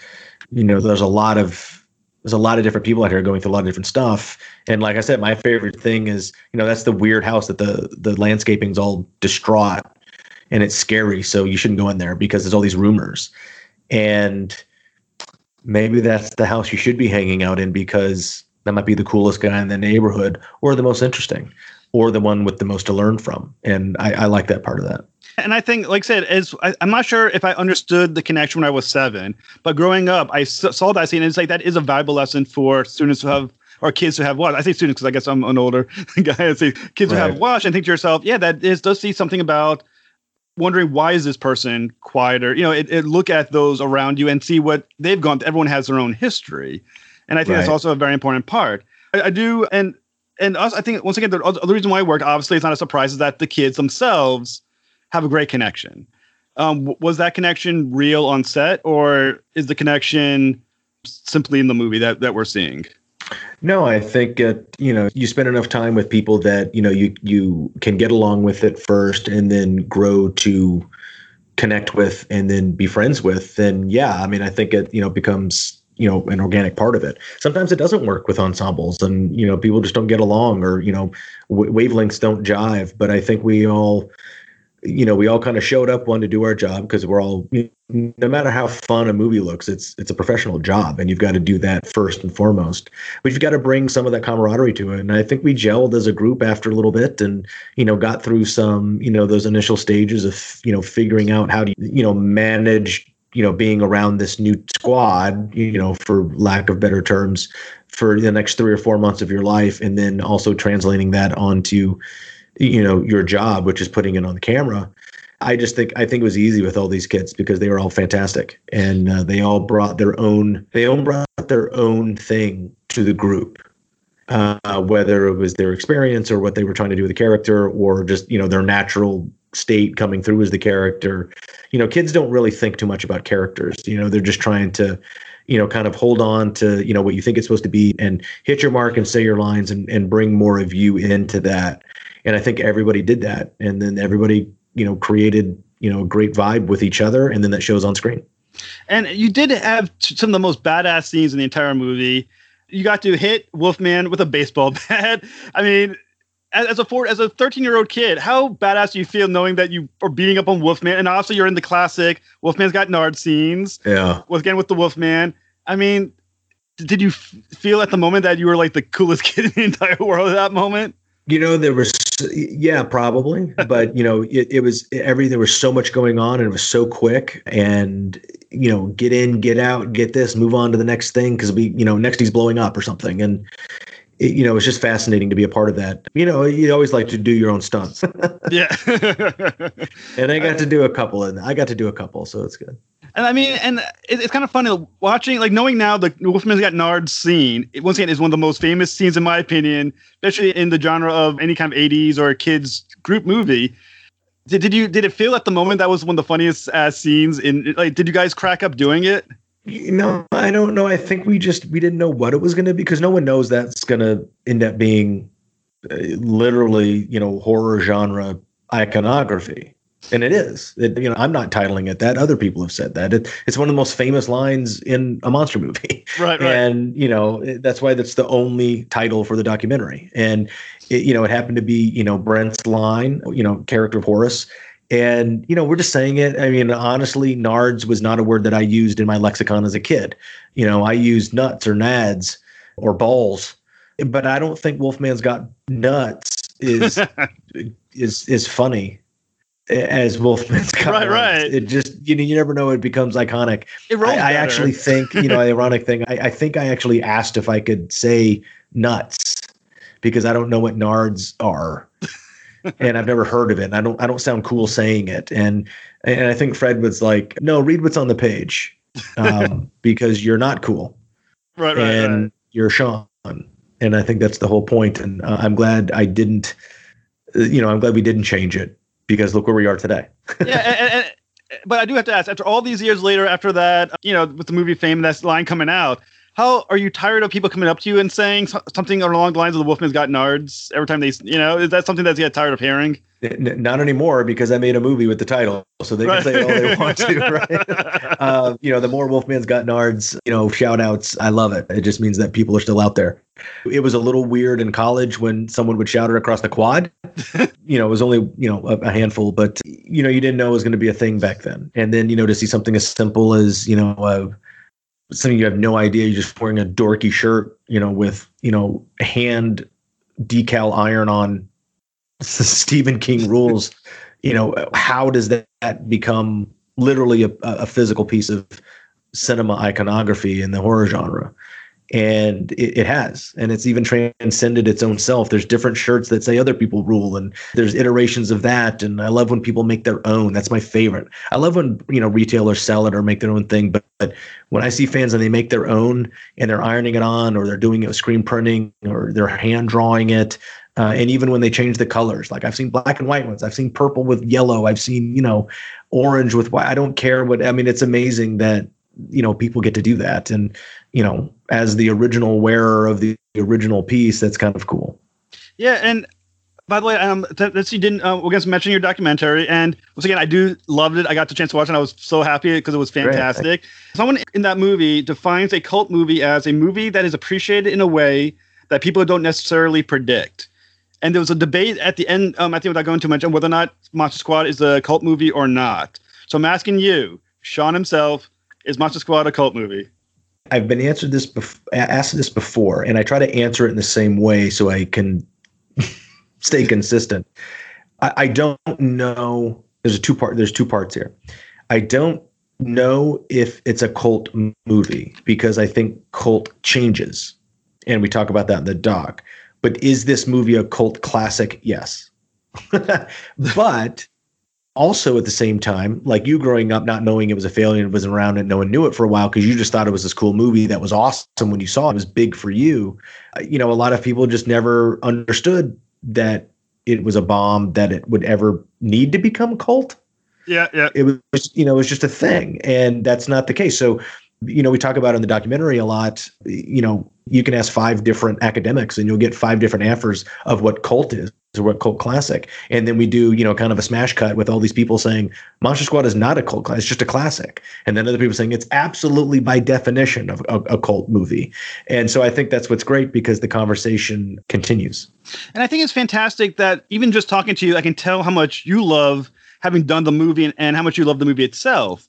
[SPEAKER 1] you know there's a lot of there's a lot of different people out here going through a lot of different stuff. And like I said, my favorite thing is, you know, that's the weird house that the the landscaping's all distraught and it's scary. So you shouldn't go in there because there's all these rumors. And maybe that's the house you should be hanging out in because that might be the coolest guy in the neighborhood or the most interesting or the one with the most to learn from. And I, I like that part of that.
[SPEAKER 4] And I think, like I said, as I, am not sure if I understood the connection when I was seven, but growing up, I s- saw that scene, and it's like that is a valuable lesson for students who have or kids who have watched. I say students because I guess I'm an older guy. I say kids right. who have watched and think to yourself, yeah, that is does see something about wondering why is this person quieter? You know, it, it look at those around you and see what they've gone. To. Everyone has their own history, and I think right. that's also a very important part. I, I do, and and us, I think once again, the, the reason why it worked, obviously, it's not a surprise, is that the kids themselves have a great connection. Um, was that connection real on set, or is the connection simply in the movie that that we're seeing?
[SPEAKER 1] No, I think uh, you know you spend enough time with people that you know you you can get along with it first, and then grow to connect with, and then be friends with. Then yeah, I mean, I think it you know becomes you know an organic part of it. Sometimes it doesn't work with ensembles, and you know people just don't get along, or you know w- wavelengths don't jive. But I think we all you know, we all kind of showed up, one to do our job because we're all, no matter how fun a movie looks, it's it's a professional job, and you've got to do that first and foremost. But you've got to bring some of that camaraderie to it, and I think we gelled as a group after a little bit, and you know, got through some, you know, those initial stages of you know figuring out how to you know manage you know being around this new squad, you know, for lack of better terms, for the next three or four months of your life, and then also translating that onto you know your job which is putting it on the camera i just think i think it was easy with all these kids because they were all fantastic. And uh, they all brought their own they all brought their own thing to the group uh, whether it was their experience or what they were trying to do with the character or just you know their natural state coming through as the character. You know kids don't really think too much about characters. You know they're just trying to you know kind of hold on to you know what you think it's supposed to be and hit your mark and say your lines and, and bring more of you into that and I think everybody did that, and then everybody you know created you know a great vibe with each other, and then that shows on screen.
[SPEAKER 4] And you did have some of the most badass scenes in the entire movie. You got to hit Wolfman with a baseball bat. I mean, as a four, as a 13 year old kid, how badass do you feel knowing that you are beating up on Wolfman? And also, you're in the classic Wolfman's Got Nard scenes.
[SPEAKER 1] Yeah.
[SPEAKER 4] With, again, with the Wolfman. I mean, did you f- feel at the moment that you were like the coolest kid in the entire world at that moment?
[SPEAKER 1] You know, there was, yeah, probably, but you know, it, it was every, there was so much going on and it was so quick and, you know, get in, get out, get this, move on to the next thing. Cause we, you know, next he's blowing up or something. And, it, you know, it's just fascinating to be a part of that. You know, you always like to do your own stunts.
[SPEAKER 4] yeah.
[SPEAKER 1] and I got to do a couple and I got to do a couple. So it's good.
[SPEAKER 4] And I mean, and it, it's kind of funny watching, like knowing now the Wolfman's Got Nards scene. It, once again, is one of the most famous scenes in my opinion, especially in the genre of any kind of '80s or kids group movie. Did, did you did it feel at the moment that was one of the funniest uh, scenes in? Like, did you guys crack up doing it?
[SPEAKER 1] No, I don't know. I think we just we didn't know what it was going to be because no one knows that's going to end up being uh, literally, you know, horror genre iconography. And it is. It, you know, I'm not titling it that. Other people have said that. It, it's one of the most famous lines in a monster movie.
[SPEAKER 4] Right, right.
[SPEAKER 1] And you know, that's why that's the only title for the documentary. And it, you know, it happened to be you know Brent's line, you know, character of Horace. And you know, we're just saying it. I mean, honestly, nards was not a word that I used in my lexicon as a kid. You know, I used nuts or nads or balls, but I don't think Wolfman's got nuts is is is funny as Wolfman's got
[SPEAKER 4] Right, right.
[SPEAKER 1] It just you know you never know it becomes iconic.
[SPEAKER 4] It rolls
[SPEAKER 1] I, I actually think you know ironic thing. I, I think I actually asked if I could say nuts because I don't know what nards are. And I've never heard of it. And I don't I don't sound cool saying it. And and I think Fred was like, no, read what's on the page. Um, because you're not cool
[SPEAKER 4] right, right,
[SPEAKER 1] and
[SPEAKER 4] right.
[SPEAKER 1] you're Sean. And I think that's the whole point. And uh, I'm glad I didn't, you know, I'm glad we didn't change it because look where we are today.
[SPEAKER 4] yeah, and, and, but I do have to ask, after all these years later, after that, you know, with the movie fame, that line coming out, how are you tired of people coming up to you and saying something along the lines of the Wolfman's got nards every time they, you know, is that something that you get tired of hearing?
[SPEAKER 1] Not anymore because I made a movie with the title, so they
[SPEAKER 4] Right.
[SPEAKER 1] can say all they want to, right? uh, you know, the more Wolfman's got nards, you know, shout outs. I love it. It just means that people are still out there. It was a little weird in college when someone would shout it across the quad. you know, it was only, you know, a, a handful, but, you know, you didn't know it was going to be a thing back then. And then, you know, to see something as simple as, you know, uh, something you have no idea, you're just wearing a dorky shirt, you know, with, you know, hand decal iron on Stephen King rules, you know, how does that become literally a, a physical piece of cinema iconography in the horror genre? And it, it has, and it's even transcended its own self. There's different shirts that say other people rule, and there's iterations of that. And I love when people make their own. That's my favorite. I love when you know retailers sell it or make their own thing. But, but when I see fans and they make their own and they're ironing it on, or they're doing it with screen printing, or they're hand drawing it, uh, and even when they change the colors, like I've seen black and white ones, I've seen purple with yellow, I've seen you know orange with white. I don't care what. I mean, it's amazing that you know people get to do that, and you know as the original wearer of the original piece, that's kind of cool.
[SPEAKER 4] Yeah, and by the way, um, that, that's you didn't. Uh, we're going to mention your documentary, and once again, I do loved it. I got the chance to watch it. and I was so happy because it was fantastic. Someone in that movie defines a cult movie as a movie that is appreciated in a way that people don't necessarily predict. And there was a debate at the end. Um, I think without going too much on whether or not Monster Squad is a cult movie or not. So I'm asking you, Sean himself, is Monster Squad a cult movie?
[SPEAKER 1] I've been answered this bef- asked this before, and I try to answer it in the same way so I can stay consistent. I, I don't know. There's a two part. There's two parts here. I don't know if it's a cult movie because I think cult changes, and we talk about that in the doc. But is this movie a cult classic? Yes. but also at the same time, like you growing up, not knowing it was a failure and wasn't around and no one knew it for a while because you just thought it was this cool movie that was awesome when you saw it. It was big for you. Uh, You know, a lot of people just never understood that it was a bomb, that it would ever need to become a cult
[SPEAKER 4] Yeah, yeah.
[SPEAKER 1] it was you know it was just a thing and that's not the case so you know we talk about in the documentary a lot you know you can ask five different academics and you'll get five different answers of what cult is or what cult classic. And then we do you know kind of a smash cut with all these people saying monster squad is not a cult classic it's just a classic. And then other people saying it's absolutely by definition of a, a cult movie. And so i think that's what's great because the conversation continues.
[SPEAKER 4] And I think it's fantastic that even just talking to you, I can tell how much you love having done the movie and, and how much you love the movie itself.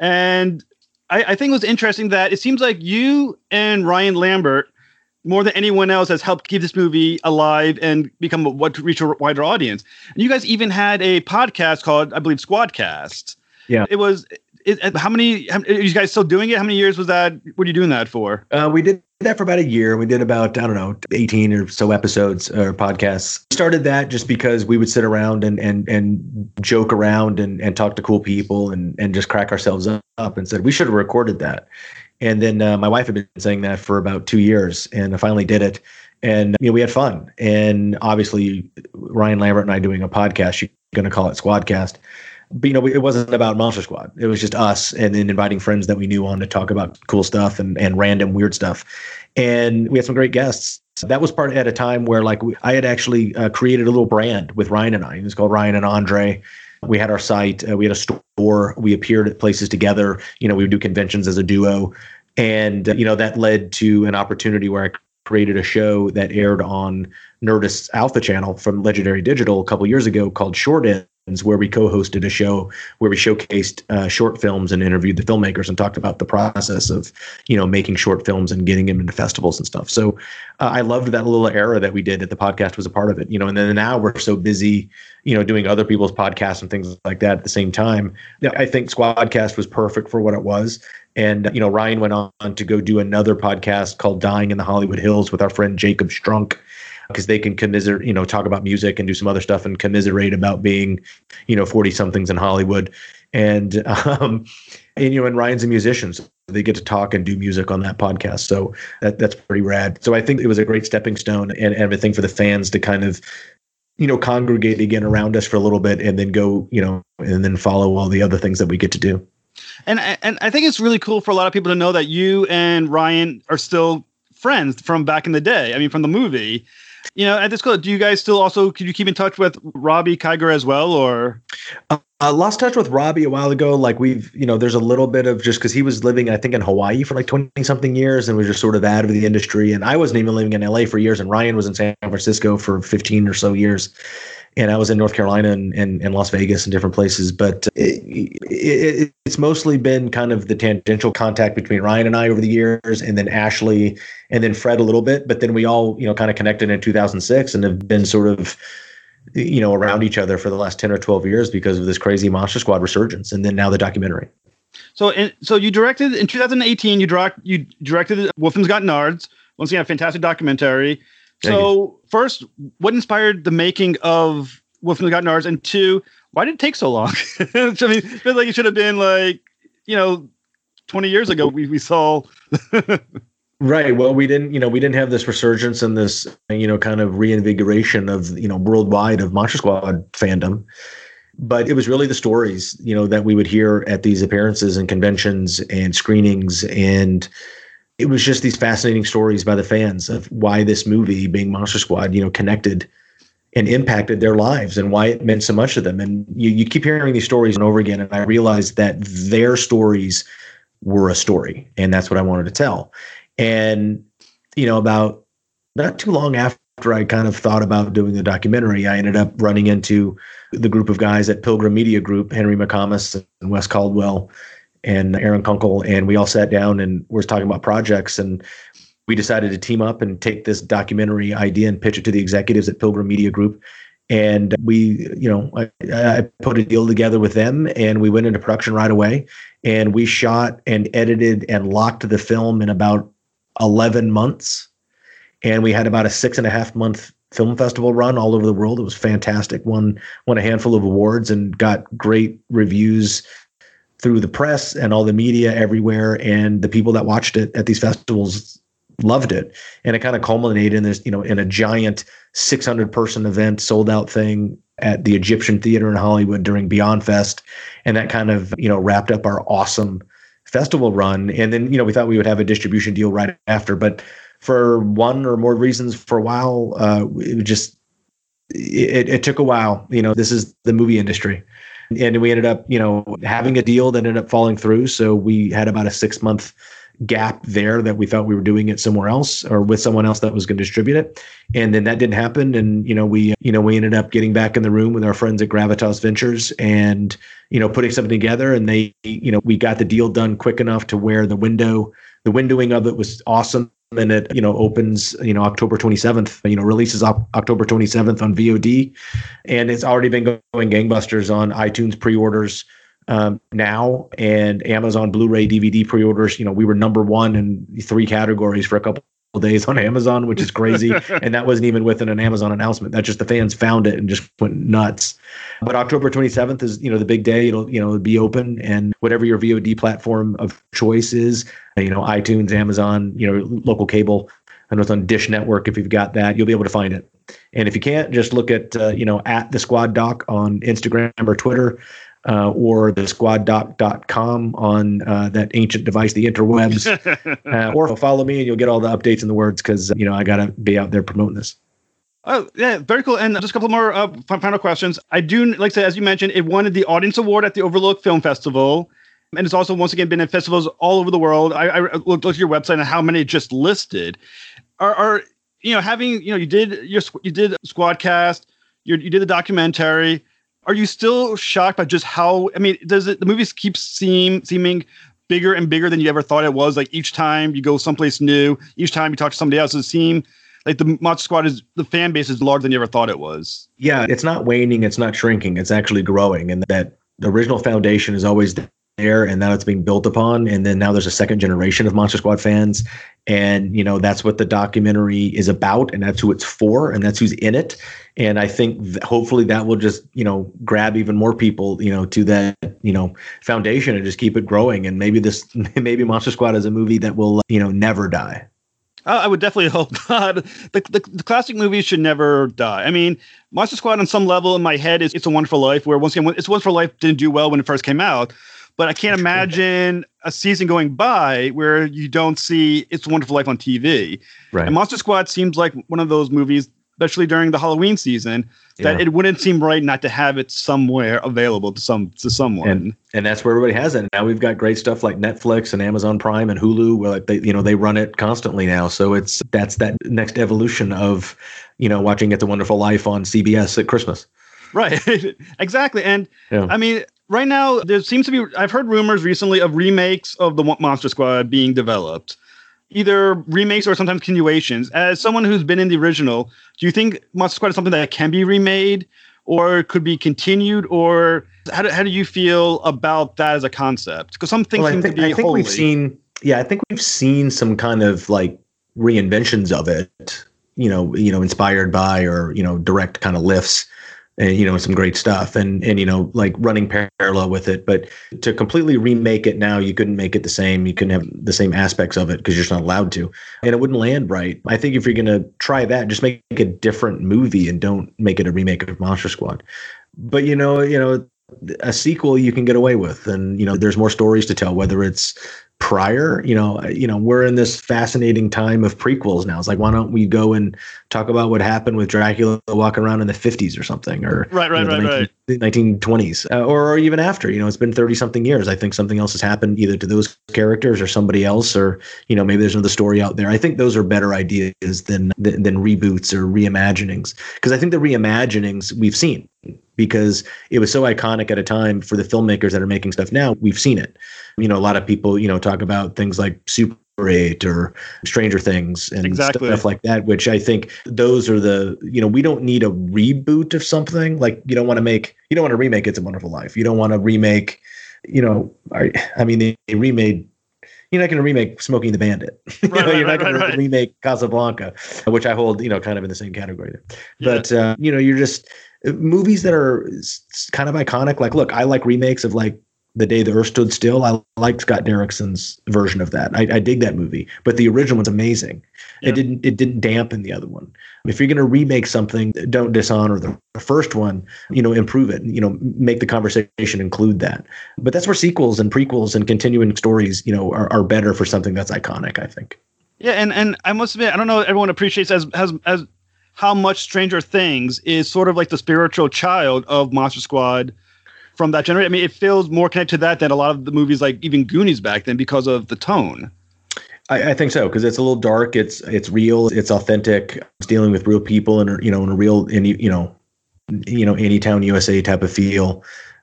[SPEAKER 4] And I, I think it was interesting that it seems like you and Ryan Lambert, more than anyone else, has helped keep this movie alive and become a, what to reach a wider audience. And you guys even had a podcast called, I believe, Squadcast.
[SPEAKER 1] Yeah.
[SPEAKER 4] It was. It, how many? How, are you guys still doing it? How many years was that? What are you doing that for?
[SPEAKER 1] Uh, we did that for about a year. We did about, I don't know, 18 or so episodes or podcasts. Started that just because we would sit around and and and joke around and, and talk to cool people and, and just crack ourselves up and said we should have recorded that. And then uh, my wife had been saying that for about two years and I finally did it. And you know, we had fun. And obviously Ryan Lambert and I doing a podcast, you're going to call it Squadcast but you know, it wasn't about Monster Squad. It was just us and then inviting friends that we knew on to talk about cool stuff and, and random weird stuff. And we had some great guests. That was part at a time where like we, I had actually uh, created a little brand with Ryan and I. It was called Ryan and Andre. We had our site. Uh, we had a store. We appeared at places together. You know, we would do conventions as a duo, and uh, you know that led to an opportunity where I created a show that aired on Nerdist's Alpha channel from Legendary Digital a couple years ago called Short where we co-hosted a show where we showcased uh, short films and interviewed the filmmakers and talked about the process of you know making short films and getting them into festivals and stuff. So uh, i loved that little era that we did that the podcast was a part of it you know and then now we're so busy you know doing other people's podcasts and things like that at the same time. I think squadcast was perfect for what it was. And you know ryan went on to go do another podcast called dying in the hollywood hills with our friend jacob strunk because they can commiserate, you know, talk about music and do some other stuff and commiserate about being, you know, 40 somethings in Hollywood. And, um, and, you know, and Ryan's a musician. So they get to talk and do music on that podcast. So that, that's pretty rad. So I think it was a great stepping stone and, and a thing for the fans to kind of, you know, congregate again around us for a little bit and then go, you know, and then follow all the other things that we get to do.
[SPEAKER 4] And and I think it's really cool for a lot of people to know that you and Ryan are still friends from back in the day. I mean, from the movie you know, at this club, do you guys still also could you keep in touch with Robby Kiger as well, or?
[SPEAKER 1] Uh, I lost touch with Robby a while ago. Like we've, you know, there's a little bit of just because he was living, I think, in Hawaii for like 20 something years and was just sort of out of the industry. And I wasn't even living in LA for years. And Ryan was in San Francisco for 15 or so years and I was in North Carolina and, and, and Las Vegas and different places. But it, it, it's mostly been kind of the tangential contact between Ryan and I over the years, and then Ashley, and then Fred a little bit. But then we all, you know, kind of connected in 2006 and have been sort of, you know, around each other for the last 10 or 12 years because of this crazy Monster Squad resurgence, and then now the documentary.
[SPEAKER 4] So, so you directed in 2018. You direct you directed Wolfman's Got Nards. Once again, a fantastic documentary. So first, what inspired the making of Wolfman Got Nards? And two, why did it take so long? I mean, it feels like it should have been like, you know, 20 years ago we, we saw
[SPEAKER 1] Right. Well, we didn't, you know, we didn't have this resurgence and this, you know, kind of reinvigoration of, you know, worldwide of Monster Squad fandom. But it was really the stories, you know, that we would hear at these appearances and conventions and screenings and it was just these fascinating stories by the fans of why this movie, being Monster Squad, you know, connected and impacted their lives and why it meant so much to them. And you, you keep hearing these stories and over again. And I realized that their stories were a story. And that's what I wanted to tell. And, you know, about not too long after I kind of thought about doing the documentary, I ended up running into the group of guys at Pilgrim Media Group, Henry McComas and Wes Caldwell and Aaron Kunkel, and we all sat down and we are talking about projects, and we decided to team up and take this documentary idea and pitch it to the executives at Pilgrim Media Group. And we, you know, I, I put a deal together with them, and we went into production right away. And we shot and edited and locked the film in about 11 months. And we had about a six and a half month film festival run all over the world. It was fantastic. Won won a handful of awards and got great reviews through the press and all the media everywhere and the people that watched it at these festivals loved it. And it kind of culminated in this you know in a giant 600 person event sold out thing at the Egyptian Theater in Hollywood during Beyond Fest. And that kind of you know wrapped up our awesome festival run. And then you know we thought we would have a distribution deal right after. But for one or more reasons for a while uh it just it, it took a while. You know this is the movie industry and we ended up you know having a deal that ended up falling through. So we had about a six month gap there that we thought we were doing it somewhere else or with someone else that was going to distribute it. And then that didn't happen. And you know we you know we ended up getting back in the room with our friends at gravitas ventures and you know putting something together. And they you know we got the deal done quick enough to where the window the windowing of it was awesome and it you know opens you know October 27th you know releases op- October 27th on VOD and it's already been going gangbusters on iTunes pre-orders um, now, and Amazon Blu-ray DVD pre-orders. You know, we were number one in three categories for a couple days on Amazon, which is crazy. and that wasn't even within an Amazon announcement. That just the fans found it and just went nuts. But October 27th is, you know, the big day. It'll, you know, be open and whatever your VOD platform of choice is, you know, iTunes, Amazon, you know, local cable. I know it's on Dish Network. If you've got that, you'll be able to find it. And if you can't, just look at, uh, you know, at the squad doc on Instagram or Twitter uh, or the squaddoc.com on uh, that ancient device, the interwebs, uh, or follow me and you'll get all the updates and the words because, you know, I got to be out there promoting this.
[SPEAKER 4] Oh yeah, very cool. And just a couple more uh, final questions. I do like I said, as you mentioned, it won the Audience Award at the Overlook Film Festival, and it's also once again been at festivals all over the world. I, I looked at your website and how many it just listed. Are, are you know having you know you did your you did Squadcast, you you did the documentary. Are you still shocked by just how? I mean, does it the movies keep seem seeming bigger and bigger than you ever thought it was? Like each time you go someplace new, each time you talk to somebody else, it seem like the Monster Squad is the fan base is larger than you ever thought it was.
[SPEAKER 1] Yeah, it's not waning, it's not shrinking, it's actually growing, and that the original foundation is always there, and now it's being built upon, and then now there's a second generation of Monster Squad fans, and you know that's what the documentary is about, and that's who it's for, and that's who's in it, and I think th- hopefully that will just you know grab even more people you know to that you know foundation and just keep it growing, and maybe this maybe Monster Squad is a movie that will you know never die.
[SPEAKER 4] I would definitely hope not. The, the, the, classic movies should never die. I mean, Monster Squad on some level in my head is It's a Wonderful Life, where once again, It's a Wonderful Life didn't do well when it first came out. But I can't imagine a season going by where you don't see It's a Wonderful Life on TV.
[SPEAKER 1] Right.
[SPEAKER 4] And Monster Squad seems like one of those movies especially during the Halloween season, that yeah. it wouldn't seem right not to have it somewhere available to some to someone.
[SPEAKER 1] And, and that's where everybody has it. Now we've got great stuff like Netflix and Amazon Prime and Hulu, where like they you know they run it constantly now. So it's that's that next evolution of you know watching It's a Wonderful Life on CBS at Christmas.
[SPEAKER 4] Right, exactly. And yeah. I mean, right now there seems to be I've heard rumors recently of remakes of the Monster Squad being developed either remakes or sometimes continuations. As someone who's been in the original, do you think Monster Squad is something that can be remade or could be continued? Or how do, how do you feel about that as a concept? Because some things well, seem
[SPEAKER 1] think,
[SPEAKER 4] to be
[SPEAKER 1] I think we've seen, yeah, I think we've seen some kind of like reinventions of it, you know, you know, inspired by or, you know, direct kind of lifts and you know some great stuff and and you know like running parallel with it. But to completely remake it now you couldn't make it the same. You couldn't have the same aspects of it because you're just not allowed to. And it wouldn't land right. I think if you're going to try that just make a different movie and don't make it a remake of monster squad. But you know you know a sequel you can get away with. And you know there's more stories to tell whether it's prior you know you know we're in this fascinating time of prequels now. It's like why don't we go and talk about what happened with dracula walking around in the 50s or something or
[SPEAKER 4] right right
[SPEAKER 1] you know,
[SPEAKER 4] right 19,
[SPEAKER 1] right 1920s uh, or, or even after you know it's been 30 something years. I think something else has happened either to those characters or somebody else or you know maybe there's another story out there. I think those are better ideas than than, than reboots or reimaginings because i think the reimaginings we've seen because it was so iconic at a time for the filmmakers that are making stuff now. We've seen it. You know, a lot of people, you know, talk about things like Super 8 or Stranger Things and
[SPEAKER 4] exactly.
[SPEAKER 1] stuff like that, which I think those are the, you know, we don't need a reboot of something. Like you don't want to make, you don't want to remake It's a Wonderful Life. You don't want to remake, you know, I, I mean, they, they remade you're not going to remake Smokey and the Bandit. you
[SPEAKER 4] right,
[SPEAKER 1] know,
[SPEAKER 4] right,
[SPEAKER 1] you're not going
[SPEAKER 4] right,
[SPEAKER 1] to remake Casablanca, which I hold, you know, kind of in the same category there. Yeah. But uh, you know, you're just movies that are kind of iconic. Like, look, I like remakes of like The Day the Earth Stood Still. I like Scott Derrickson's version of that. I, I dig that movie, but the original one's amazing. Yeah. It didn't it didn't dampen the other one. If you're going to remake something, don't dishonor the first one. You know, improve it. You know, make the conversation include that. But that's where sequels and prequels and continuing stories, you know, are, are better for something that's iconic. I think.
[SPEAKER 4] Yeah, and and I must admit, I don't know everyone appreciates as as as how much Stranger Things is sort of like the spiritual child of Monster Squad from that generation. I mean, it feels more connected to that than a lot of the movies like even Goonies back then because of the tone.
[SPEAKER 1] I, I think so because it's a little dark. It's it's real. It's authentic. It's dealing with real people and you know in a real in you know you know Anytown USA type of feel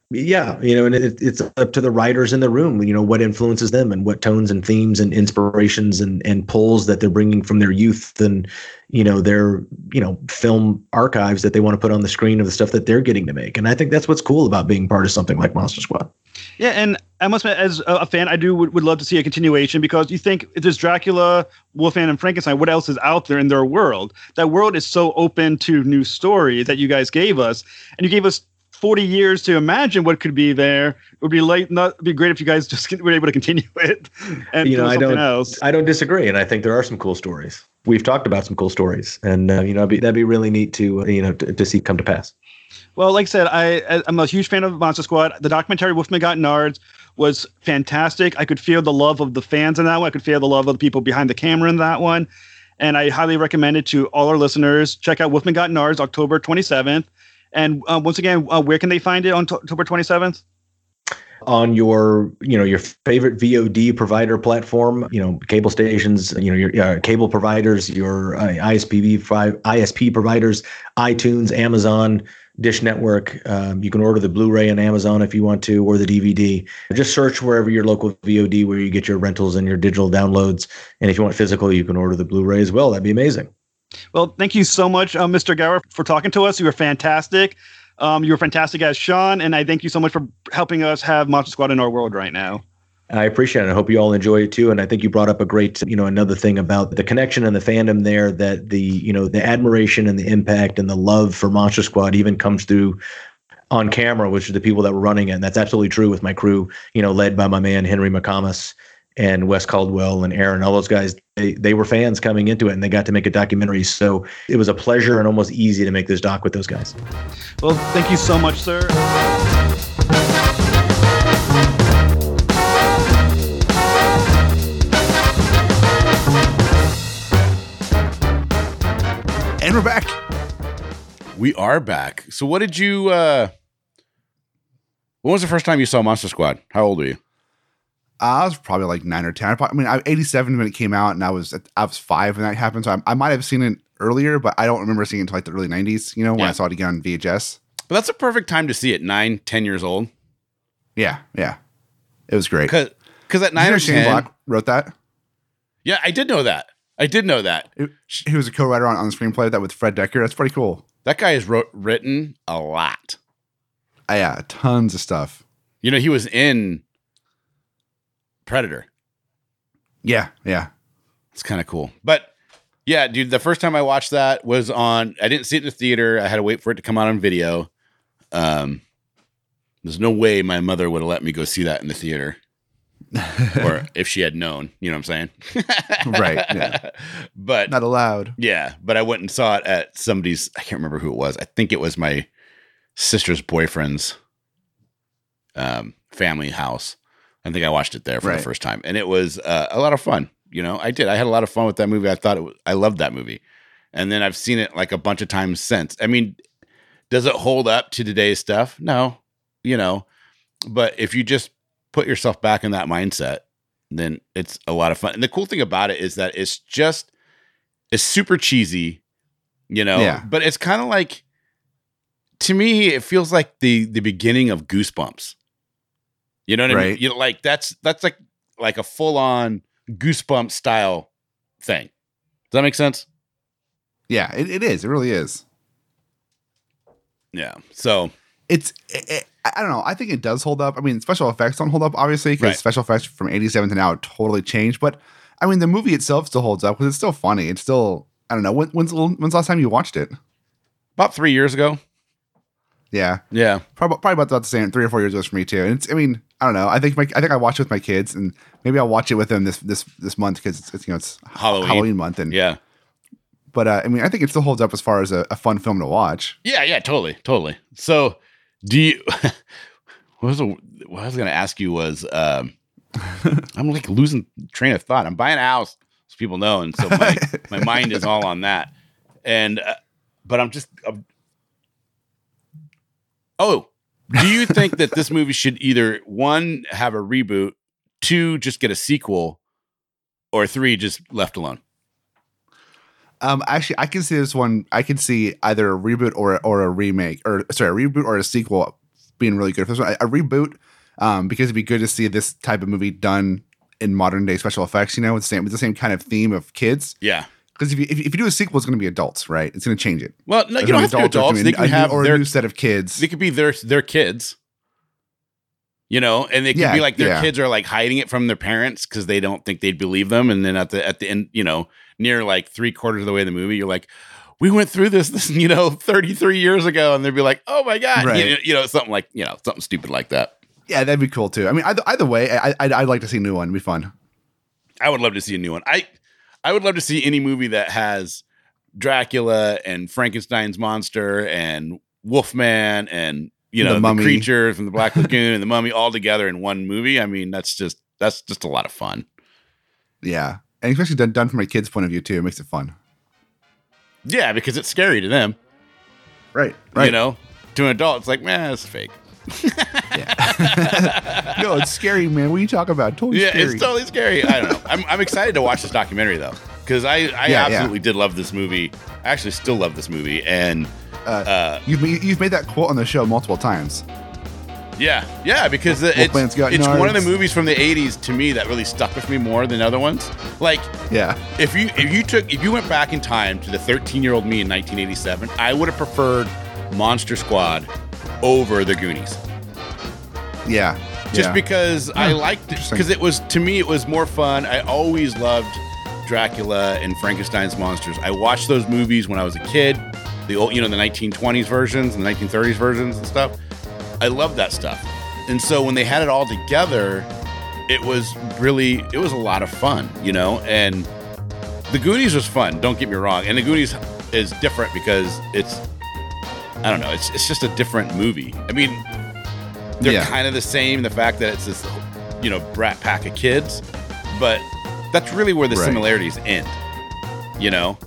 [SPEAKER 1] yeah you know and it, it's up to the writers in the room you know what influences them and what tones and themes and inspirations and and pulls that they're bringing from their youth and you know their you know film archives that they want to put on the screen of the stuff that they're getting to make and i think that's what's cool about being part of something like monster squad
[SPEAKER 4] Yeah, and I must admit, as a fan, I do would, would love to see a continuation because you think there's Dracula, Wolfman, and Frankenstein, what else is out there in their world? That world is so open to new stories that you guys gave us, and you gave us 40 years to imagine what could be there. It would be late, not it'd be great if you guys just were able to continue it and
[SPEAKER 1] you know,
[SPEAKER 4] do
[SPEAKER 1] I
[SPEAKER 4] something
[SPEAKER 1] don't,
[SPEAKER 4] else.
[SPEAKER 1] I don't disagree, and I think there are some cool stories. We've talked about some cool stories, and uh, you know, that'd be, that'd be really neat to uh, you know to, to see come to pass.
[SPEAKER 4] Well, like I said, I I'm a huge fan of Monster Squad. The documentary Wolfman Got Nards was fantastic. I could feel the love of the fans in that one. I could feel the love of the people behind the camera in that one. And I highly recommend it to all our listeners. Check out Wolfman Got Nards, October 27th. And uh, once again, uh, where can they find it on t- October 27th?
[SPEAKER 1] on your you know your favorite VOD provider platform, you know cable stations, you know your uh, cable providers, your uh, ISPV ISP providers, iTunes, Amazon, Dish Network. Um, you can order the Blu-ray on Amazon if you want to, or the DVD. Just search wherever your local VOD where you get your rentals and your digital downloads. And if you want physical, you can order the Blu-ray as well. That'd be amazing.
[SPEAKER 4] Well, thank you so much, uh, Mr. Gower, for talking to us. You were fantastic. Um, you were fantastic as Sean, and I thank you so much for helping us have Monster Squad in our world right now.
[SPEAKER 1] I appreciate it. I hope you all enjoy it too. And I think you brought up a great, you know, another thing about the connection and the fandom there that the, you know, the admiration and the impact and the love for Monster Squad even comes through on camera, which are the people that were running it. And that's absolutely true with my crew, you know, led by my man Henry McComas and Wes Caldwell and Aaron, all those guys, they, they were fans coming into it and they got to make a documentary. So it was a pleasure and almost easy to make this doc with those guys.
[SPEAKER 4] Well, thank you so much, sir.
[SPEAKER 3] And we're back.
[SPEAKER 2] We are back. So what did you uh when was the first time you saw Monster Squad? How old were you?
[SPEAKER 3] I was probably like nine or ten. I, probably, I mean, I was 87 when it came out, and I was I was five when that happened. So I, I might have seen it earlier, but I don't remember seeing it until like the early 90s. You know, when
[SPEAKER 2] Yeah.
[SPEAKER 3] I saw it again on VHS.
[SPEAKER 2] But that's a perfect time to see it, nine, ten years old.
[SPEAKER 3] Yeah, yeah, it was great.
[SPEAKER 2] Cause, cause at nine or
[SPEAKER 3] Shane
[SPEAKER 2] 10,
[SPEAKER 3] Black wrote that.
[SPEAKER 2] Yeah, I did know that. I did know that.
[SPEAKER 3] It- he was a co-writer on, on the screenplay that with Fred Dekker. That's pretty cool.
[SPEAKER 2] That guy has wrote written a lot.
[SPEAKER 3] Uh, yeah, tons of stuff.
[SPEAKER 2] You know, he was in Predator.
[SPEAKER 3] Yeah, yeah.
[SPEAKER 2] It's kind of cool. But yeah, dude, the first time I watched that was on I didn't see it in the theater. I had to wait for it to come out on video. Um there's no way my mother would have let me go see that in the theater. or if she had known, you know what I'm saying?
[SPEAKER 3] Right, yeah.
[SPEAKER 2] But
[SPEAKER 3] Not allowed.
[SPEAKER 2] yeah, but I went and saw it at somebody's I can't remember who it was. I think it was my sister's boyfriend's um family house. I think I watched it there for the first time, and it was uh, a lot of fun. You know, I did. I had a lot of fun with that movie. I thought it was, I loved that movie, and then I've seen it like a bunch of times since. I mean, does it hold up to today's stuff? No, you know, but if you just put yourself back in that mindset, then it's a lot of fun. And the cool thing about it is that it's just it's super cheesy, you know,
[SPEAKER 3] Yeah.
[SPEAKER 2] but it's kind of like to me, it feels like the the beginning of Goosebumps. You know what I mean? You know, like that's that's like like a full on goosebump style thing. Does that make sense?
[SPEAKER 3] Yeah, it, it is. It really is.
[SPEAKER 2] Yeah. So
[SPEAKER 3] It's. It, I don't know. I think it does hold up. I mean, special effects don't hold up, obviously, because
[SPEAKER 2] Right.
[SPEAKER 3] special effects from '87 to now totally changed. But I mean, the movie itself still holds up because it's still funny. It's still. I don't know. When, when's the- when's the last time you watched it?
[SPEAKER 2] about three years ago.
[SPEAKER 3] Yeah,
[SPEAKER 2] Yeah.
[SPEAKER 3] probably probably about the same. Three or four years ago for me too. And it's. I mean, I don't know. I think my, I think I watched it with my kids, and maybe I'll watch it with them this this this month because it's, it's you know it's
[SPEAKER 2] Halloween.
[SPEAKER 3] Halloween month. And
[SPEAKER 2] Yeah.
[SPEAKER 3] but uh, I mean, I think it still holds up as far as a, a fun film to watch.
[SPEAKER 2] Yeah, yeah, totally, totally. So, do you? what was the, what I was going to ask you was, um, I'm like losing train of thought. I'm buying a house, so people know, and so my my mind is all on that. And uh, but I'm just. I'm, oh, do you think that this movie should either one have a reboot, two just get a sequel, or three just left alone?
[SPEAKER 3] Um, actually, I can see this one. I can see either a reboot or or a remake, or sorry, a reboot or a sequel being really good. For this one, a, a reboot, um, because it'd be good to see this type of movie done in modern day special effects. You know, with the same with the same kind of theme of kids.
[SPEAKER 2] Yeah.
[SPEAKER 3] Because if you if, you- do a sequel, it's going to be adults, right? It's going to change it.
[SPEAKER 2] Well, no, you don't have to
[SPEAKER 3] be
[SPEAKER 2] adults. They can
[SPEAKER 3] gonna a
[SPEAKER 2] have
[SPEAKER 3] or
[SPEAKER 2] their
[SPEAKER 3] a new set of kids.
[SPEAKER 2] they could be their their kids. You know, and they could
[SPEAKER 3] Yeah,
[SPEAKER 2] be like their
[SPEAKER 3] yeah.
[SPEAKER 2] kids are like hiding it from their parents because they don't think they'd believe them. And then at the at the end, you know, near like three quarters of the way of the movie, you're like, we went through this, this, you know, 33 years ago, and they'd be like, oh my god,
[SPEAKER 3] Right.
[SPEAKER 2] you, know, you know, something like you know, something stupid like that.
[SPEAKER 3] Yeah, that'd be cool too. I mean, either, either way, I, I'd, I'd like to see a new one. It'd be fun.
[SPEAKER 2] I would love to see a new one. I I would love to see any movie that has Dracula and Frankenstein's monster and Wolfman and you know the,
[SPEAKER 3] Mummy.
[SPEAKER 2] creature from the Black Lagoon and the Mummy all together in one movie. I mean, that's just that's just a lot of fun.
[SPEAKER 3] Yeah, and especially done, done from a kid's point of view too. It makes it fun.
[SPEAKER 2] Yeah, because it's scary to them.
[SPEAKER 3] Right. Right.
[SPEAKER 2] You know, to an adult, it's like, man, it's fake.
[SPEAKER 3] no, it's scary, man. What are you talking about? Totally
[SPEAKER 2] Yeah,
[SPEAKER 3] scary.
[SPEAKER 2] it's totally scary. I don't know. I'm, I'm excited to watch this documentary though, because I, I
[SPEAKER 3] Yeah, yeah.
[SPEAKER 2] absolutely did love this movie. I actually still love this movie, and uh,
[SPEAKER 3] You've made, you've made that quote on the show multiple times.
[SPEAKER 2] yeah, yeah, because it's,
[SPEAKER 3] Wolfman's
[SPEAKER 2] it's one of the movies from the '80s to me that really stuck with me more than other ones. Like
[SPEAKER 3] Yeah.
[SPEAKER 2] if you if you took if you went back in time to the 13 year old me in 1987, I would have preferred Monster Squad over the Goonies.
[SPEAKER 3] Yeah.
[SPEAKER 2] just
[SPEAKER 3] yeah.
[SPEAKER 2] because I
[SPEAKER 3] Hmm,
[SPEAKER 2] liked it because it was to me it was more fun. I always loved Dracula and Frankenstein's monsters. I watched those movies when I was a kid, the old you know the 1920s versions and the 1930s versions and stuff. I loved that stuff, and so when they had it all together, it was really it was a lot of fun, you know. And the Goonies was fun. Don't get me wrong, and the Goonies is different because it's I don't know. It's it's just a different movie. I mean, they're
[SPEAKER 3] Yeah.
[SPEAKER 2] kind of the same. The fact that it's this, you know, brat pack of kids, but that's really where the
[SPEAKER 3] Right.
[SPEAKER 2] similarities end. You know,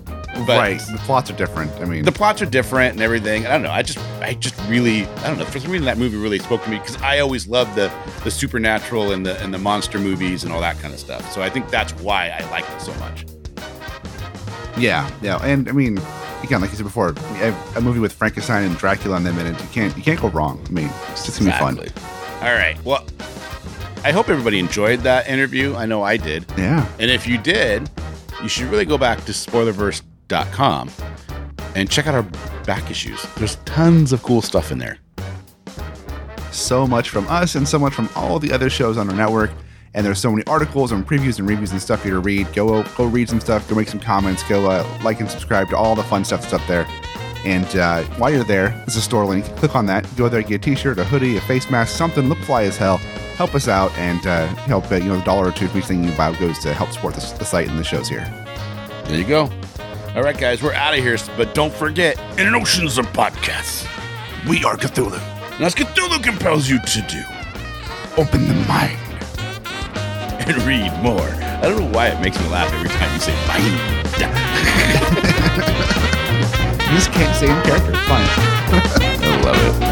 [SPEAKER 2] but
[SPEAKER 3] right. The plots are different. I mean,
[SPEAKER 2] the plots are different and everything. I don't know. I just, I just really, I don't know. For some reason, that movie really spoke to me because I always loved the the supernatural and the and the monster movies and all that kind of stuff. So I think that's why I like it so much.
[SPEAKER 3] yeah, yeah, and I mean, again, like you said before, a, a movie with Frankenstein and Dracula in them in it, you can't you can't go wrong. I mean, it's just gonna be fun.
[SPEAKER 2] All right. Well, I hope everybody enjoyed that interview. I know I did.
[SPEAKER 3] Yeah.
[SPEAKER 2] And if you did, you should really go back to spoilerverse.com and check out our back issues. There's tons of cool stuff in there.
[SPEAKER 3] so much from us and so much from all the other shows on our network. And there's so many articles and previews and reviews and stuff you to read. Go go read some stuff. Go make some comments. Go uh, like and subscribe to all the fun stuff that's up there. And uh, while you're there, there's a store link. Click on that. Go there, get a T-shirt, a hoodie, a face mask, something. Look fly as hell. Help us out and uh, help. Uh, you know, a dollar or two for each thing you buy goes to help support the, the site and the shows here.
[SPEAKER 2] There you go. All right, guys, we're out of here. But don't forget, in an oceans of podcasts, we are Cthulhu. And as Cthulhu compels you to do,
[SPEAKER 3] Open the mind.
[SPEAKER 2] And read more. I don't know why it makes me laugh every time you say mind.
[SPEAKER 3] You just can't say in character. It's fine.
[SPEAKER 2] I love it.